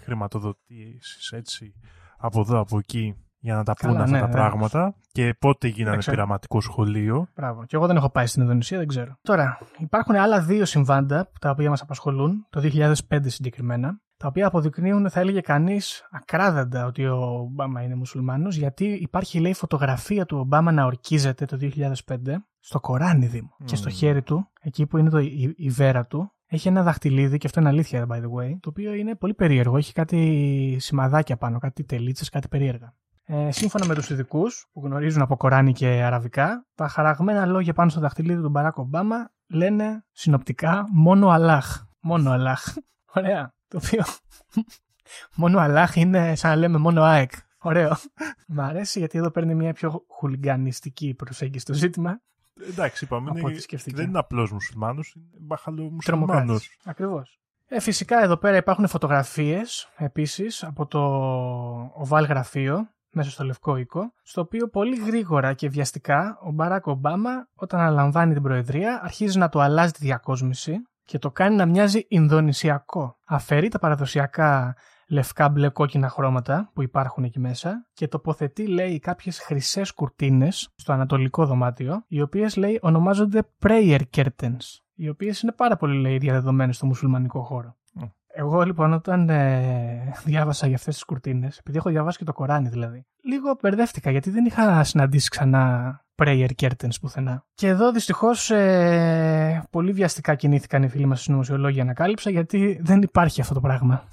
χρηματοδοτήσεις έτσι από εδώ από εκεί για να τα Καλά, πούνε αυτά ναι, τα ναι. πράγματα και πότε γίνανε ξέρω. πειραματικό σχολείο. Μπράβο. Και εγώ δεν έχω πάει στην Ινδονησία, δεν ξέρω. Τώρα, υπάρχουν άλλα δύο συμβάντα τα οποία μας απασχολούν, το 2005 συγκεκριμένα, τα οποία αποδεικνύουν, θα έλεγε κανείς, ακράδαντα ότι ο Ομπάμα είναι μουσουλμάνος, γιατί υπάρχει, λέει, φωτογραφία του Ομπάμα να ορκίζεται το 2005 στο Κοράνι Δήμο. Και στο χέρι του, εκεί που είναι το, η, η βέρα του, έχει ένα δαχτυλίδι, και αυτό είναι αλήθεια, by the way, το οποίο είναι πολύ περίεργο. Έχει κάτι σημαδάκια πάνω, κάτι τελίτσες, κάτι περίεργα. Ε, σύμφωνα με τους ειδικούς που γνωρίζουν από Κοράνι και Αραβικά, τα χαραγμένα λόγια πάνω στο δαχτυλίδι του Μπαράκ Ομπάμα λένε συνοπτικά μόνο Αλάχ. Μόνο Αλάχ. *laughs* Ωραία. Το οποίο. μόνο Αλάχ είναι σαν να λέμε μόνο ΑΕΚ. Ωραίο. Μ' αρέσει γιατί εδώ παίρνει μια πιο χουλιγκανιστική προσέγγιση στο ζήτημα. Εντάξει, είπαμε, Από είναι, ό,τι σκεφτήκα. δεν είναι απλός μουσουλμάνος, είναι μπαχαλομουσουλμάνος. Τρομοκράτης. Ακριβώς. Ε, φυσικά εδώ πέρα υπάρχουν φωτογραφίες επίσης από το οβάλ γραφείο μέσα στο Λευκό Οίκο, στο οποίο πολύ γρήγορα και βιαστικά ο Μπαράκ Ομπάμα όταν αναλαμβάνει την Προεδρία αρχίζει να το αλλάζει τη διακόσμηση και το κάνει να μοιάζει Ινδονησιακό. Αφαιρεί τα παραδοσιακά λευκά μπλε κόκκινα χρώματα που υπάρχουν εκεί μέσα και τοποθετεί λέει κάποιες χρυσές κουρτίνες στο ανατολικό δωμάτιο οι οποίες λέει ονομάζονται prayer curtains οι οποίες είναι πάρα πολύ λέει διαδεδομένες στο μουσουλμανικό χώρο. Μμ. Εγώ λοιπόν όταν ε, διάβασα για αυτές τις κουρτίνες, επειδή έχω διαβάσει και το Κοράνι δηλαδή, λίγο μπερδεύτηκα γιατί δεν είχα συναντήσει ξανά prayer curtains πουθενά. Και εδώ δυστυχώς ε, πολύ βιαστικά κινήθηκαν οι φίλοι μας συνωμοσιολόγοι ανακάλυψα γιατί δεν υπάρχει αυτό το πράγμα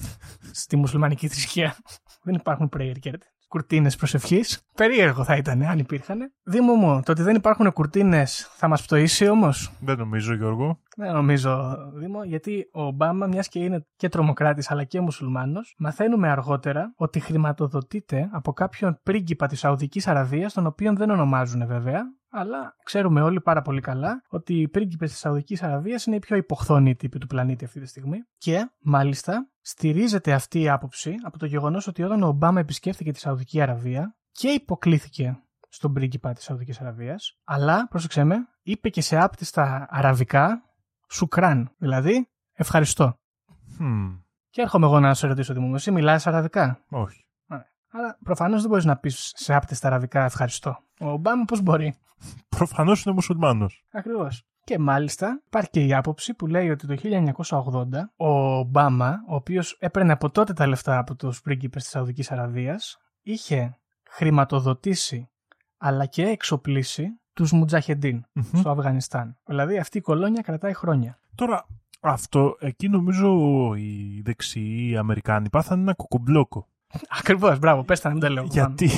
στη μουσουλμανική θρησκεία. δεν υπάρχουν prayer curtains. Κουρτίνες προσευχής. Περίεργο θα ήταν αν υπήρχαν. Δήμο μου, το ότι δεν υπάρχουν κουρτίνες θα μας πτωίσει όμως; Δεν νομίζω, Γιώργο. Δεν νομίζω, Δήμο, γιατί ο Ομπάμα, μιας και είναι και τρομοκράτης αλλά και μουσουλμάνος, μαθαίνουμε αργότερα ότι χρηματοδοτείται από κάποιον πρίγκιπα της Σαουδικής Αραβίας, τον οποίον δεν ονομάζουν βέβαια, αλλά ξέρουμε όλοι πάρα πολύ καλά ότι οι πρίγκιπες της Σαουδικής Αραβίας είναι οι πιο υποχθόνοι τύποι του πλανήτη αυτή τη στιγμή και μάλιστα στηρίζεται αυτή η άποψη από το γεγονός ότι όταν ο Ομπάμα επισκέφθηκε τη Σαουδική Αραβία και υποκλήθηκε στον πρίγκιπα της Σαουδικής Αραβίας, αλλά, πρόσεξέ με, είπε και σε άπτυστα αραβικά Σουκράν, δηλαδή ευχαριστώ. Hm, Και έρχομαι εγώ να σε ρωτήσω, Δημήτρη, εσύ μιλάς αραβικά; όχι. Άρα προφανώς δεν μπορείς να πεις σε άπτυστα αραβικά ευχαριστώ. Ο Ομπάμα πώς μπορεί; Προφανώς είναι μουσουλμάνος. Ακριβώς. Και μάλιστα υπάρχει και η άποψη που λέει ότι το 1980 ο Ομπάμα, ο οποίος έπαιρνε από τότε τα λεφτά από τους πρίγκιπες της Σαουδικής Αραβίας, είχε χρηματοδοτήσει αλλά και εξοπλίσει τους Μουτζαχεντίν Μμμ. στο Αφγανιστάν. Δηλαδή αυτή η κολόνια κρατάει χρόνια. Τώρα, αυτό, εκεί νομίζω οι δεξιοί Αμερικάνοι πάθανε ένα κοκομπλόκο. Ακριβώς, μπράβο, πες τα να μην τα λέω. Γιατί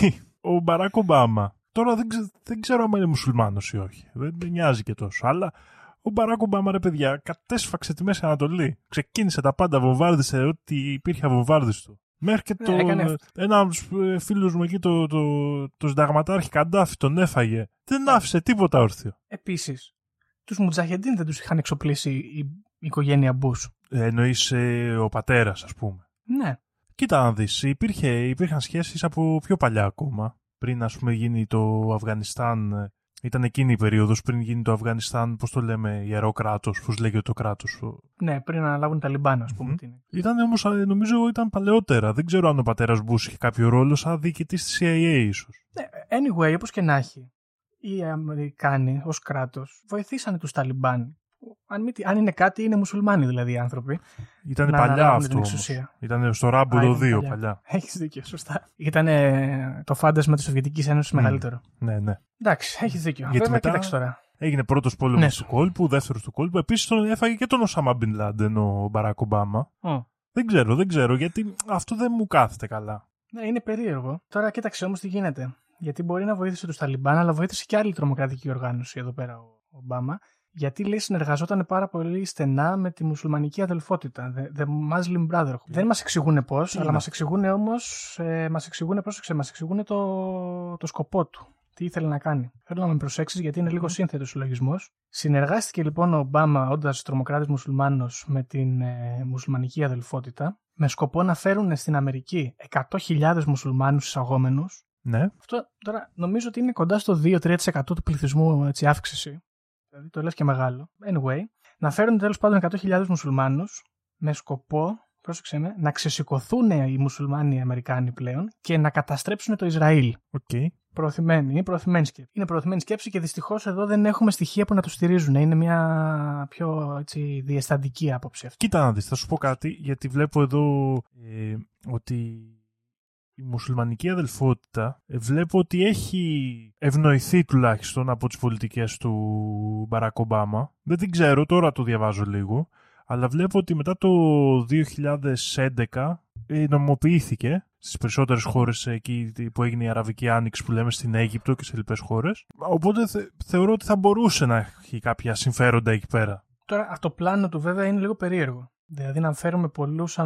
ο Μπαράκ Ομπάμα, τώρα δεν, ξε- δεν ξέρω αν είναι μουσουλμάνος ή όχι. Δεν με νοιάζει και τόσο. Αλλά ο Μπαράκ Ομπάμα, ρε παιδιά, κατέσφαξε τη Μέση Ανατολή. Ξεκίνησε τα πάντα, βομβάρδισε ό,τι υπήρχε αβομβάρδιστο. Μέχρι και Ναι, το, έκανε- ένα φίλος μου εκεί, το, το, το συνταγματάρχη Καντάφη, τον έφαγε. Δεν άφησε τίποτα όρθιο. Επίσης, τους Μουτζαχεντίν δεν τους είχαν εξοπλίσει η η οικογένεια Μπούς. Ε, εννοείς ε, ο πατέρας, ας πούμε. Ναι. Κοίτα να δεις, υπήρχε, υπήρχαν σχέσεις από πιο παλιά ακόμα. Πριν ας πούμε γίνει το Αφγανιστάν, ε, ήταν εκείνη η περίοδος πριν γίνει το Αφγανιστάν, πώς το λέμε, ιερό κράτος, πώς λέγεται το κράτος. Ο- Ναι, πριν αναλάβουν τα Λιμπάν, ας πούμε. Μμμ. τι είναι. Ήταν όμως, ε, νομίζω ήταν παλαιότερα. Δεν ξέρω αν ο πατέρας Μπούς είχε κάποιο ρόλο σαν διοικητής της CIA ίσως. Ναι, Anyway, όπως και να έχει, οι Αμερικάνοι ως κράτος βοηθήσανε τους Ταλιμπάν αν, μη τι- αν είναι κάτι, είναι μουσουλμάνοι δηλαδή οι άνθρωποι. Ήταν να παλιά αναλάβουν αυτό την όμως. εξουσία. Ήταν στο Ράμπο Α, το ήταν 2 παλιά. παλιά. Έχεις δίκιο, σωστά. Ήταν το φάντασμα της Σοβιετικής Ένωσης Μμ. μεγαλύτερο. Ναι, ναι. Εντάξει, έχεις δίκιο. Γιατί Βέβαια, μετά- κοίταξε τώρα. Έγινε πρώτος πόλεμος Ναι. του κόλπου, δεύτερος του κόλπου. Επίσης τον έφαγε και τον Οσάμα Μπιν Λάντεν ο Μπαράκ Ομπάμα. Ω. Δεν ξέρω, δεν ξέρω γιατί αυτό δεν μου κάθεται καλά. Ναι, είναι περίεργο. Τώρα κοίταξε όμως τι γίνεται. Γιατί μπορεί να βοήθησε τους Ταλιμπάν, αλλά βοήθησε και άλλη τρομοκρατική οργάνωση εδώ πέρα ο Ομπάμα. Γιατί λέει συνεργαζόταν πάρα πολύ στενά με τη μουσουλμανική αδελφότητα. The, the Muslim Brotherhood. Δεν μας εξηγούν πώς, αλλά είναι μας αυτό; εξηγούν όμως. Ε, μας εξηγούν, πρόσεξε, μας εξηγούν το, το σκοπό του. Τι ήθελε να κάνει. Θέλω να με προσέξεις γιατί είναι λίγο σύνθετος ο συλλογισμός. Συνεργάστηκε λοιπόν ο Ομπάμα, όντας τρομοκράτης μουσουλμάνος, με την ε, μουσουλμανική αδελφότητα, με σκοπό να φέρουν στην Αμερική 100.000 μουσουλμάνους εισαγόμενους. Ναι. Αυτό τώρα νομίζω ότι είναι κοντά στο 2-3% του πληθυσμού έτσι, αύξηση. Δηλαδή το λες και μεγάλο. Anyway, να φέρουν τέλος πάντων 100.000 μουσουλμάνους με σκοπό, πρόσεξε με, να ξεσηκωθούν οι μουσουλμάνοι Αμερικάνοι πλέον και να καταστρέψουν το Ισραήλ. Οκ. Προωθημένη, είναι προωθημένη σκέψη. Είναι προωθημένη σκέψη και δυστυχώς εδώ δεν έχουμε στοιχεία που να το στηρίζουν. Είναι μια πιο έτσι, διαισθαντική άποψη αυτή. Κοίτα να δεις, θα σου πω κάτι, γιατί βλέπω εδώ ε, ότι η μουσουλμανική αδελφότητα ε, βλέπω ότι έχει ευνοηθεί τουλάχιστον από τις πολιτικές του Μπαράκ Ομπάμα. Δεν την ξέρω, τώρα το διαβάζω λίγο, αλλά βλέπω ότι μετά το 2011 ε, νομιμοποιήθηκε στις περισσότερες χώρες εκεί που έγινε η Αραβική Άνοιξη που λέμε στην Αίγυπτο και σε λοιπές χώρες. Οπότε θε- θεωρώ ότι θα μπορούσε να έχει κάποια συμφέροντα εκεί πέρα. Τώρα, αυτό το πλάνο του βέβαια είναι λίγο περίεργο. Δηλαδή να φέρουμε πολλούς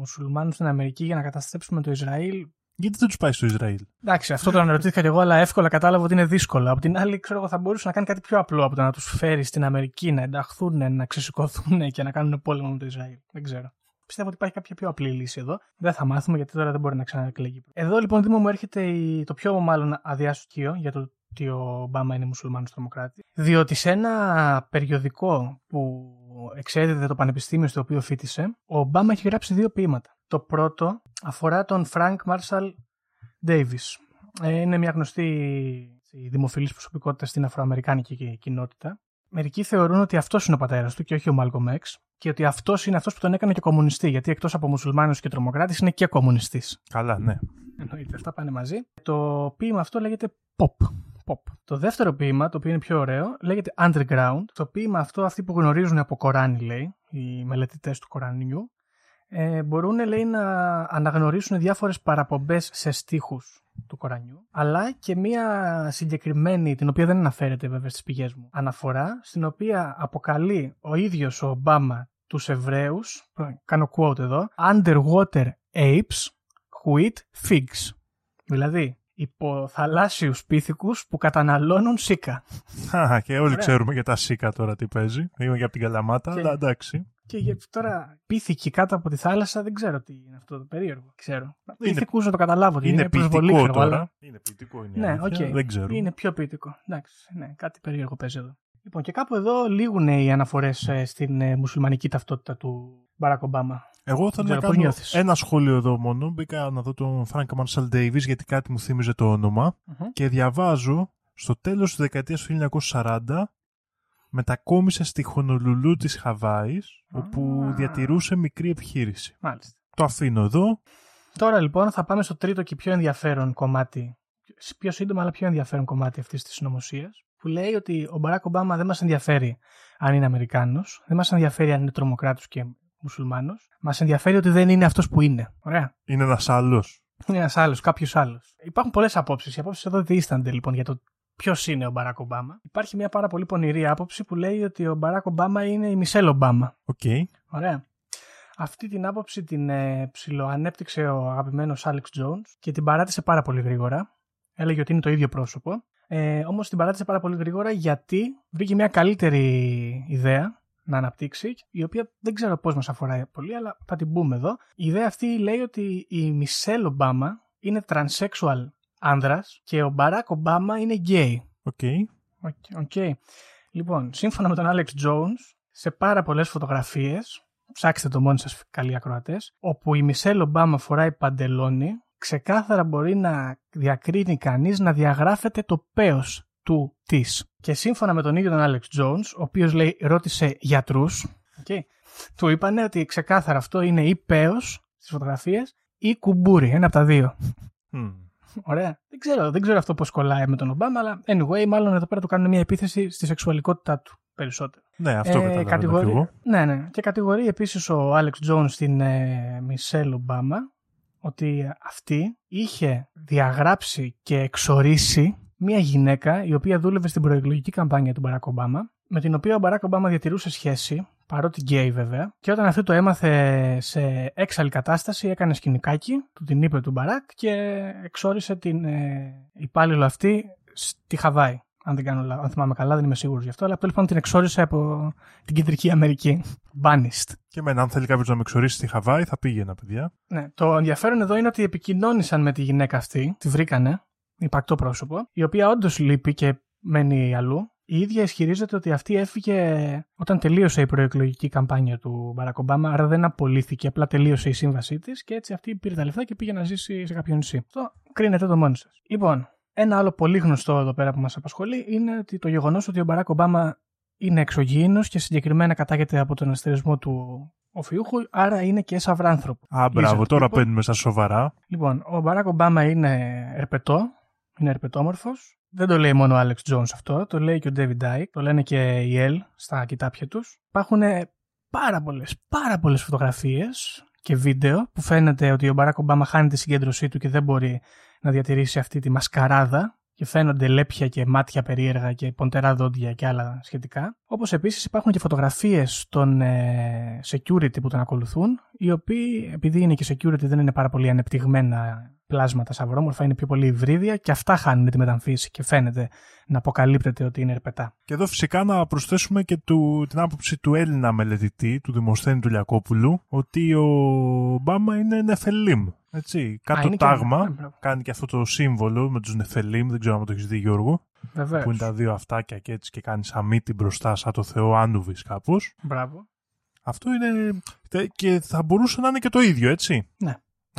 μουσουλμάνους στην Αμερική για να καταστρέψουμε το Ισραήλ. Γιατί δεν τους πάει στο Ισραήλ; Εντάξει, αυτό το αναρωτήθηκα και εγώ, αλλά εύκολα κατάλαβα ότι είναι δύσκολο. Από την άλλη, ξέρω εγώ, θα μπορούσε να κάνει κάτι πιο απλό από το να τους φέρει στην Αμερική, να ενταχθούν, να ξεσηκωθούν και να κάνουν πόλεμο με το Ισραήλ. Δεν ξέρω. Πιστεύω ότι υπάρχει κάποια πιο απλή λύση εδώ. Δεν θα μάθουμε γιατί τώρα δεν μπορεί να ξαναεκλεγεί. Εδώ λοιπόν, Δήμο, μου έρχεται η- το πιο μάλλον αδιάστοιχο για το ότι ο Ομπάμα είναι μουσουλμάνος τρομοκράτη. Διότι σε ένα περιοδικό που εξέδιδε το πανεπιστήμιο στο οποίο φίτησε, ο Ομπάμα έχει γράψει δύο ποίηματα. Το πρώτο αφορά τον Frank Marshall Davis. Ε, Είναι μια γνωστή έτσι, δημοφιλής προσωπικότητα στην αφροαμερικάνικη κοινότητα. Μερικοί θεωρούν ότι αυτός είναι ο πατέρας του και όχι ο Malcolm X και ότι αυτός είναι αυτός που τον έκανε και κομμουνιστή, γιατί εκτός από μουσουλμάνος και τρομοκράτης είναι και κομμουνιστής. Καλά, ναι. Εννοείται, αυτά πάνε μαζί. Το ποίημα αυτό λέγεται Pop. Pop. Το δεύτερο ποίημα, το οποίο είναι πιο ωραίο, λέγεται Underground. Το ποίημα αυτό, αυτοί που γνωρίζουν από Κοράνι, λέει, οι μελετητές του Κορανιού, ε, μπορούν, λέει, να αναγνωρίσουν διάφορες παραπομπές σε στίχους του Κορανιού, αλλά και μία συγκεκριμένη, την οποία δεν αναφέρεται βέβαια στις πηγές μου, αναφορά, στην οποία αποκαλεί ο ίδιος ο Ομπάμα τους Εβραίους, κάνω quote εδώ, underwater apes who eat figs. Δηλαδή, υποθαλάσσιους πίθηκους που καταναλώνουν σίκα. Χα, και όλοι Ωραία. ξέρουμε για τα σίκα τώρα τι παίζει. Είμαι και από την Καλαμάτα, Και- αλλά εντάξει. Και για- τώρα πίθηκοι κάτω από τη θάλασσα δεν ξέρω τι είναι αυτό το περίεργο. Ξέρω. Πίθηκους να το καταλάβω. ότι Είναι, είναι προσβολή, ποιητικό ξέρω, αλλά- τώρα. Είναι ποιητικό, είναι η Ναι, αλήθεια. οκ. Δεν ξέρω. Είναι πιο ποιητικό. Εντάξει, ναι, κάτι περίεργο παίζει εδώ. Λοιπόν, και κάπου εδώ λήγουν οι αναφορές στην ε, μουσουλμανική ταυτότητα του Μπαράκ Ομπάμα. Εγώ θέλω Δεν να ξέρω, πώς κάνω νιώθεις; ένα σχόλιο εδώ μόνο. Μπήκα να δω τον Frank Marshall Davis γιατί κάτι μου θύμιζε το όνομα Μμμ. και διαβάζω στο τέλος της δεκαετίας του 1940 μετακόμισε στη Χονολουλού της Χαβάης όπου Α. διατηρούσε μικρή επιχείρηση. Μάλιστα. Το αφήνω εδώ. Τώρα λοιπόν θα πάμε στο τρίτο και πιο ενδιαφέρον κομμάτι. Πιο σύντομα, αλλά πιο ενδιαφέρον κομμάτι αυτής της συνωμοσίας. Που λέει ότι ο Μπαράκ Ομπάμα δεν μας ενδιαφέρει αν είναι Αμερικάνος, δεν μας ενδιαφέρει αν είναι τρομοκράτος και μουσουλμάνος. Μας ενδιαφέρει ότι δεν είναι αυτός που είναι. Ωραία. Είναι ένας άλλος. Είναι ένας άλλος, κάποιος άλλος. Υπάρχουν πολλές απόψεις. Οι απόψεις εδώ δίστανται λοιπόν για το ποιος είναι ο Μπαράκ Ομπάμα. Υπάρχει μια πάρα πολύ πονηρή άποψη που λέει ότι ο Μπαράκ Ομπάμα είναι η Μισέλ Ομπάμα. Οκ. Ωραία. Αυτή την άποψη την ε, ψιλοανέπτυξε ο αγαπημένος Alex Jones και την παράτησε πάρα πολύ γρήγορα. Έλεγε ότι είναι το ίδιο πρόσωπο. Ε, Όμως την παράτησε πάρα πολύ γρήγορα γιατί βρήκε μια καλύτερη ιδέα να αναπτύξει, η οποία δεν ξέρω πώς μας αφορά πολύ, αλλά θα την πούμε εδώ. Η ιδέα αυτή λέει ότι η Μισέλ Ομπάμα είναι transsexual άνδρας και ο Μπαράκ Ομπάμα είναι gay. Οκ. Οκ. οκ. Λοιπόν, σύμφωνα με τον Alex Jones, σε πάρα πολλές φωτογραφίες, ψάξτε το μόνοι σας καλοί ακροατές, όπου η Μισέλ Ομπάμα φοράει παντελόνι, ξεκάθαρα μπορεί να διακρίνει κανείς να διαγράφεται το πέος του του της. Και σύμφωνα με τον ίδιο τον Alex Jones, ο οποίος λέει ρώτησε γιατρούς, okay, του είπανε ότι ξεκάθαρα αυτό είναι ή πέος στις φωτογραφίες ή κουμπούρι, ένα από τα δύο. Μμ. Ωραία. Δεν ξέρω, δεν ξέρω αυτό πώς κολλάει με τον Ομπάμα, αλλά anyway, μάλλον εδώ πέρα του κάνουν μια επίθεση στη σεξουαλικότητά του περισσότερο. Ναι, αυτό ε, καταλαβαίνω κατηγορεί- κι εγώ. Ναι, ναι. Και κατηγορεί επίσης ο Άλεξ Τζόουνς στην ε, Μισέλ Ομπάμα ότι αυτή είχε διαγράψει και εξορίσει μια γυναίκα η οποία δούλευε στην προεκλογική καμπάνια του Μπαράκ Ομπάμα, με την οποία ο Μπαράκ Ομπάμα διατηρούσε σχέση, παρότι γκέι βέβαια, και όταν αυτή το έμαθε σε έξαλλη κατάσταση, έκανε σκηνικάκι, του την είπε του Μπαράκ και εξόρισε την ε, υπάλληλο αυτή στη Χαβάη. Αν δεν κάνω λάθος, αν θυμάμαι καλά, δεν είμαι σίγουρος γι' αυτό, αλλά τέλο πάντων την εξόρισε από την κεντρική Αμερική. Banished. Και εμένα, αν θέλει κάποιος να με εξορίσει στη Χαβάη, θα πήγαινα, παιδιά. Ναι. Το ενδιαφέρον εδώ είναι ότι επικοινώνησαν με τη γυναίκα αυτή, τη βρήκανε, υπαρκτό πρόσωπο, η οποία όντως λείπει και μένει αλλού. Η ίδια ισχυρίζεται ότι αυτή έφυγε όταν τελείωσε η προεκλογική καμπάνια του Μπαράκ Ομπάμα, άρα δεν απολύθηκε, απλά τελείωσε η σύμβασή της και έτσι αυτή πήρε τα λεφτά και πήγε να ζήσει σε κάποιο νησί. Αυτό κρίνεται το μόνο σας. Λοιπόν, ένα άλλο πολύ γνωστό εδώ πέρα που μας απασχολεί είναι ότι το γεγονός ότι ο Μπαράκ Ομπάμα είναι εξωγήινος και συγκεκριμένα κατάγεται από τον αστερισμό του οφιούχου, άρα είναι και σαυράνθρωπο. Α, μπράβο, Λίζα, τώρα λοιπόν. παίρνουμε στα σοβαρά. Λοιπόν, ο Μπαράκ Ομπάμα είναι ερπετό, είναι ερπετόμορφος. Δεν το λέει μόνο ο Άλεξ Jones αυτό, το λέει και ο David Dyke, το λένε και οι Ελ στα κοιτάπια τους. Υπάρχουν πάρα πολλές, πάρα πολλές φωτογραφίες και βίντεο που φαίνεται ότι ο Μπαράκ Ομπάμα χάνει τη συγκέντρωσή του και δεν μπορεί να διατηρήσει αυτή τη μασκαράδα και φαίνονται λέπια και μάτια περίεργα και ποντερά δόντια και άλλα σχετικά. Όπως επίσης υπάρχουν και φωτογραφίες των ε, security που τον ακολουθούν, οι οποίοι, επειδή είναι και security, δεν είναι πάρα πολύ ανεπτυγμένα πλάσματα σαυρόμορφα, είναι πιο πολύ υβρίδια και αυτά χάνουν τη μεταμφίεση και φαίνεται να αποκαλύπτεται ότι είναι ερπετά. Και εδώ φυσικά να προσθέσουμε και του, την άποψη του Έλληνα μελετητή, του Δημοσθένη του Λιακόπουλου, ότι ο Ομπάμα είναι νεφελίμ. Έτσι, κάτω είναι και- τάγμα, ναι, μπράβο. κάνει και αυτό το σύμβολο με τους νεφελίμ, δεν ξέρω αν το έχεις δει Γιώργο, Βεβαίως. που είναι τα δύο αυτάκια και έτσι και κάνεις σαν μύτη μπροστά σαν το Θεό Άνουβης κάπως. Μπράβο. Αυτό είναι... τε- και θα μπορούσε να είναι και το ίδιο, έτσι. Ναι. Αν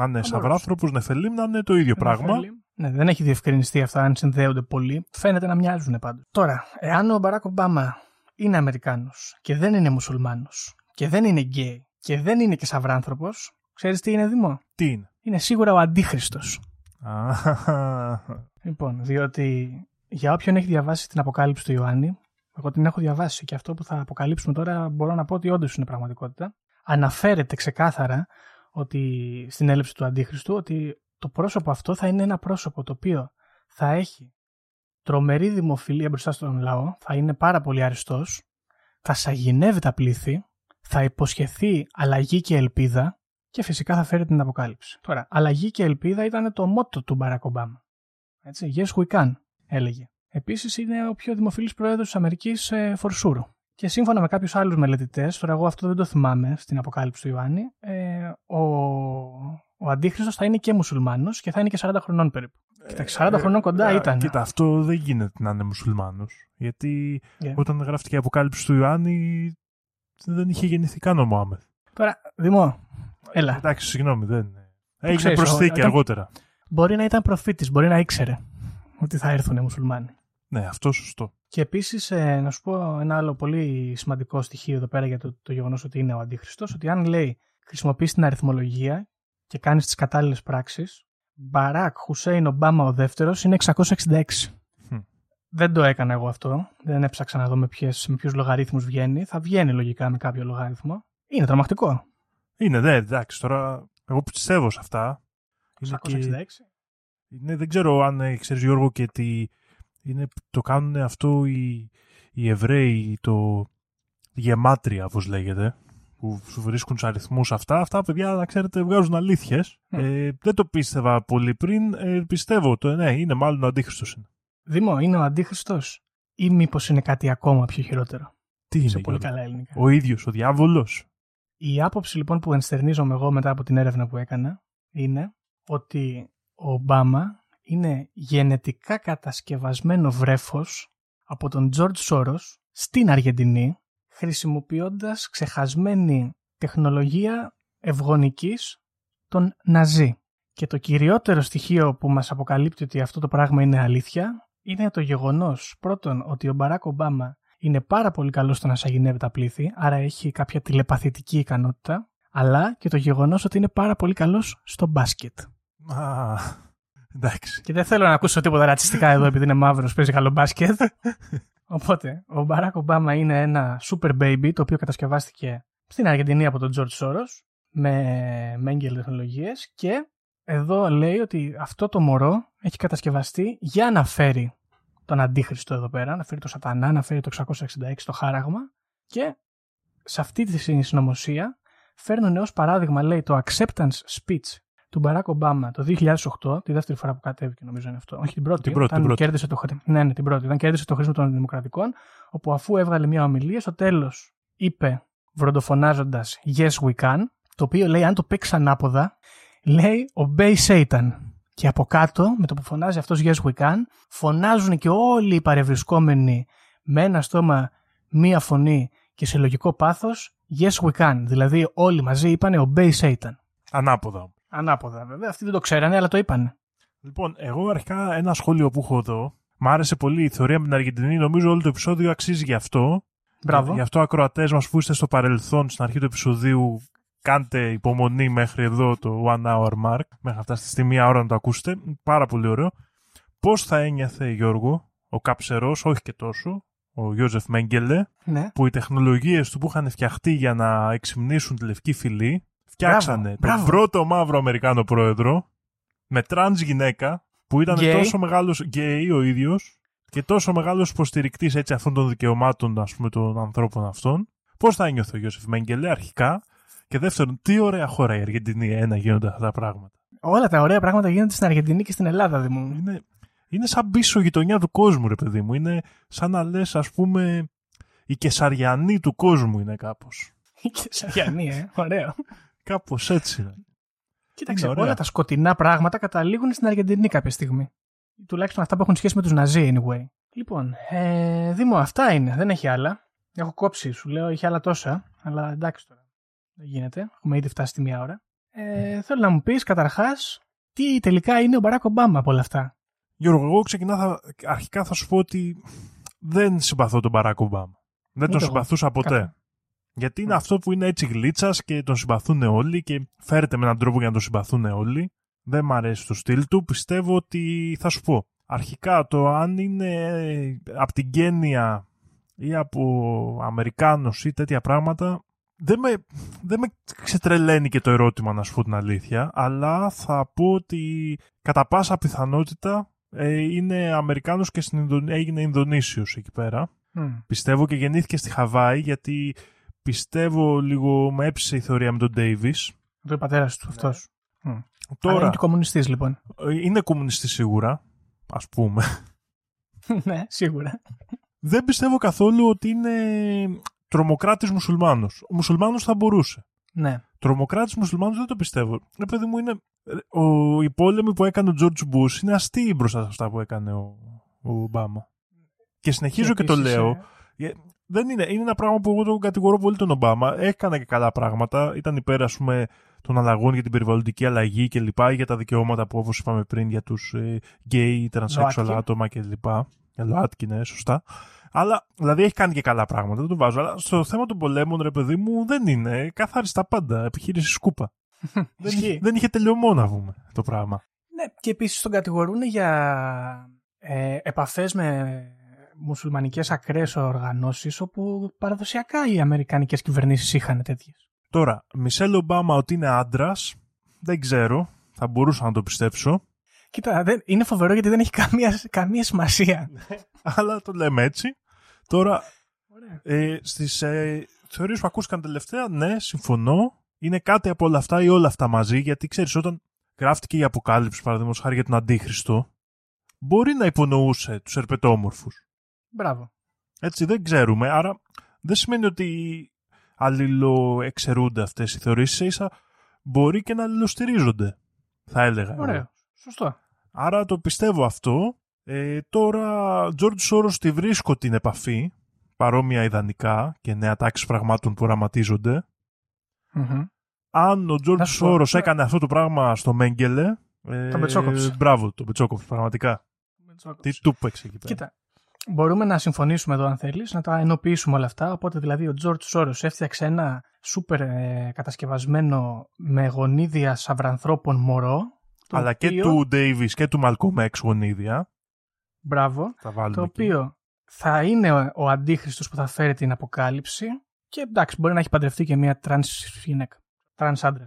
είναι μπορούσε. σαυράνθρωπος, Νεφελίμ, να είναι το ίδιο πράγμα. Νεφελίμ. Ναι, δεν έχει διευκρινιστεί αυτά αν συνδέονται πολύ. Φαίνεται να μοιάζουν πάντως. Τώρα, εάν ο Μπαράκ Ομπάμα είναι Αμερικάνος και δεν είναι μουσουλμάνος και δεν είναι γκέι και δεν είναι και σαυράνθρωπος, ξέρεις τι είναι Δήμο. Τι είναι; Είναι σίγουρα ο Αντίχριστος. Α, Λοιπόν, διότι για όποιον έχει διαβάσει την Αποκάλυψη του Ιωάννη, εγώ την έχω διαβάσει και αυτό που θα αποκαλύψουμε τώρα μπορώ να πω ότι όντως είναι πραγματικότητα. Αναφέρεται ξεκάθαρα ότι στην έλευση του Αντίχριστου ότι το πρόσωπο αυτό θα είναι ένα πρόσωπο το οποίο θα έχει τρομερή δημοφιλία μπροστά στον λαό, θα είναι πάρα πολύ αριστός, θα σαγηνεύει τα πλήθη, θα υποσχεθεί αλλαγή και ελπίδα και φυσικά θα φέρει την αποκάλυψη. Τώρα, αλλαγή και ελπίδα ήταν το μότο του Μπαράκ Ομπάμα. Έτσι, yes we can, έλεγε. Επίσης είναι ο πιο δημοφιλής πρόεδρος της Αμερικής ε, for sure. Και σύμφωνα με κάποιους άλλους μελετητές, τώρα εγώ αυτό δεν το θυμάμαι στην αποκάλυψη του Ιωάννη, ε, ο, ο Αντίχριστος θα είναι και μουσουλμάνος και θα είναι και 40 χρονών περίπου. Κοίταξε, 40 χρονών κοντά Ε, ήταν. Κοίτα, αυτό δεν γίνεται να είναι μουσουλμάνος. Γιατί Yeah. όταν γράφτηκε η αποκάλυψη του Ιωάννη δεν είχε γεννηθεί καν ο Μωάμεθ. Τώρα, Δημό, έλα. Εντάξει, συγγνώμη, δεν. Έγινε ξέρεις, προσθήκη ο- ήταν- αργότερα. Μπορεί να ήταν προφήτης, μπορεί να ήξερε ότι θα έρθουν οι μουσουλμάνοι. Ναι, αυτό σωστό. Και επίσης, να σου πω ένα άλλο πολύ σημαντικό στοιχείο εδώ πέρα για το, το γεγονός ότι είναι ο Αντίχριστος, ότι αν λέει χρησιμοποιείς την αριθμολογία και κάνεις τις κατάλληλες πράξεις, Μπαράκ Χουσέιν Ομπάμα ο δεύτερος είναι 666. Χμ. Δεν το έκανα εγώ αυτό. Δεν έψαξα να δω με, ποιες, με ποιους λογαριθμού βγαίνει. Θα βγαίνει λογικά με κάποιο λογαριθμό. Είναι τρομακτικό. Είναι, ναι, εντάξει, τώρα εγώ πιστεύω σε αυτά. Είναι 666. και- είναι, δεν ξέρω αν ε, ξέρεις Γιώργο και τι είναι, το κάνουν αυτό οι, οι Εβραίοι, το γεμάτρια όπως λέγεται, που σου βρίσκουν τους αριθμούς αυτά. Αυτά παιδιά να ξέρετε βγάζουν αλήθειες. Μμ. Ε, δεν το πίστευα πολύ πριν, ε, πιστεύω το, ναι, είναι μάλλον ο αντίχριστος είναι. Δήμο, είναι ο Αντίχριστος ή μήπως είναι κάτι ακόμα πιο χειρότερο; Τι είναι σε πολύ Γιώργο; καλά ελληνικά. Ο ίδιος, ο διάβολος. Η άποψη λοιπόν που ενστερνίζομαι εγώ μετά από την έρευνα που έκανα είναι ότι ο Ομπάμα είναι γενετικά κατασκευασμένο βρέφος από τον Τζορτ Σόρος στην Αργεντινή χρησιμοποιώντας ξεχασμένη τεχνολογία ευγονικής των Ναζί. Και το κυριότερο στοιχείο που μας αποκαλύπτει ότι αυτό το πράγμα είναι αλήθεια είναι το γεγονός πρώτον ότι ο Μπαράκ Ομπάμα είναι πάρα πολύ καλό στο να σαγηνεύει τα πλήθη, άρα έχει κάποια τηλεπαθητική ικανότητα, αλλά και το γεγονός ότι είναι πάρα πολύ καλός στο μπάσκετ. Α, εντάξει. Και δεν θέλω να ακούσω τίποτα ρατσιστικά εδώ επειδή είναι μαύρος, παίζει καλό μπάσκετ. *laughs* Οπότε, ο Μπαράκ Ομπάμα είναι ένα super baby το οποίο κατασκευάστηκε στην Αργεντινή από τον George Soros με μέγγελ τεχνολογίες και εδώ λέει ότι αυτό το μωρό έχει κατασκευαστεί για να φέρει τον Αντίχριστο εδώ πέρα, να φέρει το Σατανά, να φέρει το 666 στο χάραγμα και σε αυτή τη συνωμοσία φέρνουν ως παράδειγμα λέει το acceptance speech του Μπαράκ Ομπάμα το 2008, τη δεύτερη φορά που κατέβηκε νομίζω είναι αυτό, όχι την πρώτη, Την πρώτη, όταν την πρώτη. κέρδισε το χρήσιμο. Ναι, ναι, την πρώτη. Όταν κέρδισε το χρήσιμο των Δημοκρατικών, όπου αφού έβγαλε μια ομιλία, στο τέλος είπε βροντοφωνάζοντας Yes we can, το οποίο λέει αν το παίξει ανάποδα, λέει Obey Satan. Και από κάτω, με το που φωνάζει αυτός Yes we can, φωνάζουν και όλοι οι παρευρισκόμενοι με ένα στόμα, μία φωνή και σε λογικό πάθος Yes we can. Δηλαδή όλοι μαζί είπανε Obey Satan. Ανάποδα. Ανάποδα βέβαια. Αυτοί δεν το ξέρανε, αλλά το είπαν. Λοιπόν, εγώ αρχικά ένα σχόλιο που έχω εδώ. Μ' άρεσε πολύ η θεωρία με την Αργεντινή. Νομίζω όλο το επεισόδιο αξίζει γι' αυτό. Μπράβο. Γι' αυτό, ακροατές μας που είστε στο παρελθόν, στην αρχή του επεισοδίου, κάντε υπομονή μέχρι εδώ το one hour mark, μέχρι να φτάσετε στη μία ώρα να το ακούσετε. Πάρα πολύ ωραίο. Πώς θα ένιωθε, Γιώργο, ο καψερός, όχι και τόσο, ο Γιόζεφ Μέγκελε, Ναι. που οι τεχνολογίες του που είχαν φτιαχτεί για να εξυμνήσουν τη λευκή φυλή, φτιάξανε τον μπράβο. πρώτο μαύρο Αμερικάνο πρόεδρο με τρανς γυναίκα που ήταν γκέι. τόσο μεγάλος γκέι ο ίδιος και τόσο μεγάλος υποστηρικτής έτσι αυτών των δικαιωμάτων ας πούμε των ανθρώπων αυτών. Πώς θα ένιωθε ο Γιόζεφ Μέγκελε αρχικά; Και δεύτερον τι ωραία χώρα η Αργεντινή ε, να γίνονται αυτά τα πράγματα. Όλα τα ωραία πράγματα γίνονται στην Αργεντινή και στην Ελλάδα, Δημού. Είναι, είναι σαν πίσω γειτονιά του κόσμου ρε παιδί μου. Είναι σαν να λες ας πούμε η Κεσαριανή του κόσμου είναι κάπως. Και Σαριανή, ε. Ωραίο. Κάπως έτσι είναι. Κοίταξε, Είναι ωραία. όλα τα σκοτεινά πράγματα καταλήγουν στην Αργεντινή κάποια στιγμή. Τουλάχιστον αυτά που έχουν σχέση με τους Ναζί, anyway. Λοιπόν, ε, Δήμο, αυτά είναι. Δεν έχει άλλα. Έχω κόψει, σου λέω, έχει άλλα τόσα. Αλλά εντάξει τώρα. Δεν γίνεται. Έχουμε ήδη φτάσει τη μία ώρα. Ε, θέλω να μου πεις καταρχάς τι τελικά είναι ο Μπαράκ Ομπάμα από όλα αυτά; Γιώργο, εγώ ξεκινά, θα, αρχικά θα σου πω ότι δεν συμπαθώ τον Μπαράκ Ομπάμα. Δεν τον εγώ. συμπαθούσα ποτέ. Καλά. Γιατί είναι αυτό που είναι έτσι γλίτσας και τον συμπαθούν όλοι και φέρεται με έναν τρόπο για να τον συμπαθούν όλοι. Δεν μ' αρέσει το στυλ του. Πιστεύω ότι θα σου πω. Αρχικά το αν είναι από την γένεια ή από Αμερικάνος ή τέτοια πράγματα δεν με, δεν με ξετρελαίνει και το ερώτημα να σου πω την αλήθεια αλλά θα πω ότι κατά πάσα πιθανότητα ε, είναι Αμερικάνος και στην Ινδο... έγινε Ινδονήσιος εκεί πέρα. Μμ. Πιστεύω και γεννήθηκε στη Χαβάη γιατί πιστεύω λίγο με έψησε η θεωρία με τον Ντέιβις. Το πατέρα του αυτός. Ναι. Τώρα είναι και κομμουνιστής, λοιπόν. ε, είναι κομμουνιστής σίγουρα, ας πούμε. *laughs* ναι, σίγουρα. Δεν πιστεύω καθόλου ότι είναι τρομοκράτης μουσουλμάνος. Ο μουσουλμάνος θα μπορούσε. Ναι. Τρομοκράτης μουσουλμάνος δεν το πιστεύω. Ρε παιδί μου είναι... Ο, οι πόλεμοι που έκανε ο Τζόρτζ Μπούς είναι αστείοι μπροστά σε αυτά που έκανε ο, ο Ομπάμα. Και συνεχίζω και, το επίσης, λέω. ε, Ε, Δεν είναι. Είναι ένα πράγμα που εγώ τον κατηγορώ πολύ τον Ομπάμα. Έκανε και καλά πράγματα. Ήταν υπέρ, ας πούμε, των αλλαγών για την περιβαλλοντική αλλαγή και λοιπά, για τα δικαιώματα που, όπως είπαμε πριν, για τους ε, γκέι, τρανσέξουαλ ΛΟΑΤΚΙ. άτομα και λοιπά. Για ΛΟΑΤΚΙ, ναι, σωστά. Αλλά, δηλαδή, έχει κάνει και καλά πράγματα. Δεν το βάζω. Αλλά στο θέμα των πολέμων, ρε παιδί μου, δεν είναι. Καθάριστα πάντα. Επιχείρηση σκούπα. *laughs* δεν, Ισχύει. είχε, δεν είχε τελειωμό να πούμε το πράγμα. Ναι, και επίσης τον κατηγορούν για ε, επαφές με μουσουλμανικές ακραίες οργανώσεις όπου παραδοσιακά οι αμερικανικές κυβερνήσεις είχαν τέτοιες. Τώρα, Μισελ Ομπάμα ότι είναι άντρας, δεν ξέρω. Θα μπορούσα να το πιστέψω. Κοίτα, δεν, είναι φοβερό γιατί δεν έχει καμία, καμία σημασία. *laughs* αλλά το λέμε έτσι. Τώρα, Ωραία. ε, στις ε, θεωρίες που ακούστηκαν τελευταία, ναι, συμφωνώ. Είναι κάτι από όλα αυτά ή όλα αυτά μαζί, γιατί ξέρεις, όταν γράφτηκε η Αποκάλυψη, παραδείγματος χάρη για τον Αντίχριστο, μπορεί να υπονοούσε τους ερπετόμορφους. Μπράβο. Έτσι, δεν ξέρουμε, άρα δεν σημαίνει ότι αλληλοεξαιρούνται αυτές οι θεωρίες, ίσα ίσα μπορεί και να αλληλοστηρίζονται, θα έλεγα. εγώ. Ωραίο. Σωστό. Άρα το πιστεύω αυτό. Ε, τώρα, George Soros τη βρίσκω την επαφή, παρόμοια ιδανικά και νέα τάξη πραγμάτων που οραματίζονται. Μμμ. Αν ο Να George σου πω, Soros ναι. έκανε αυτό το πράγμα στο Μέγκελε. Ε, Τον πετσόκοψε. Μπράβο, τον πετσόκοψε, πραγματικά. Τζόκοβιτ. Τι του παίξει εκεί πέρα. Κοίτα, μπορούμε να συμφωνήσουμε εδώ αν θέλεις, να τα ενοποιήσουμε όλα αυτά. Οπότε δηλαδή ο Τζορτζ Σόρος έφτιαξε ένα σούπερ ε, κατασκευασμένο με γονίδια σαυρανθρώπων μωρό. το Αλλά και οποίο- του Ντέιβι και του Μαλκόμ Έξ γονίδια. Μπράβο. Θα βάλουμε Το εκεί. οποίο θα είναι ο- ο αντίχριστος που θα φέρει την αποκάλυψη και εντάξει, μπορεί να έχει παντρευτεί και μια τρανς γυναίκα. Τρανς άντρα.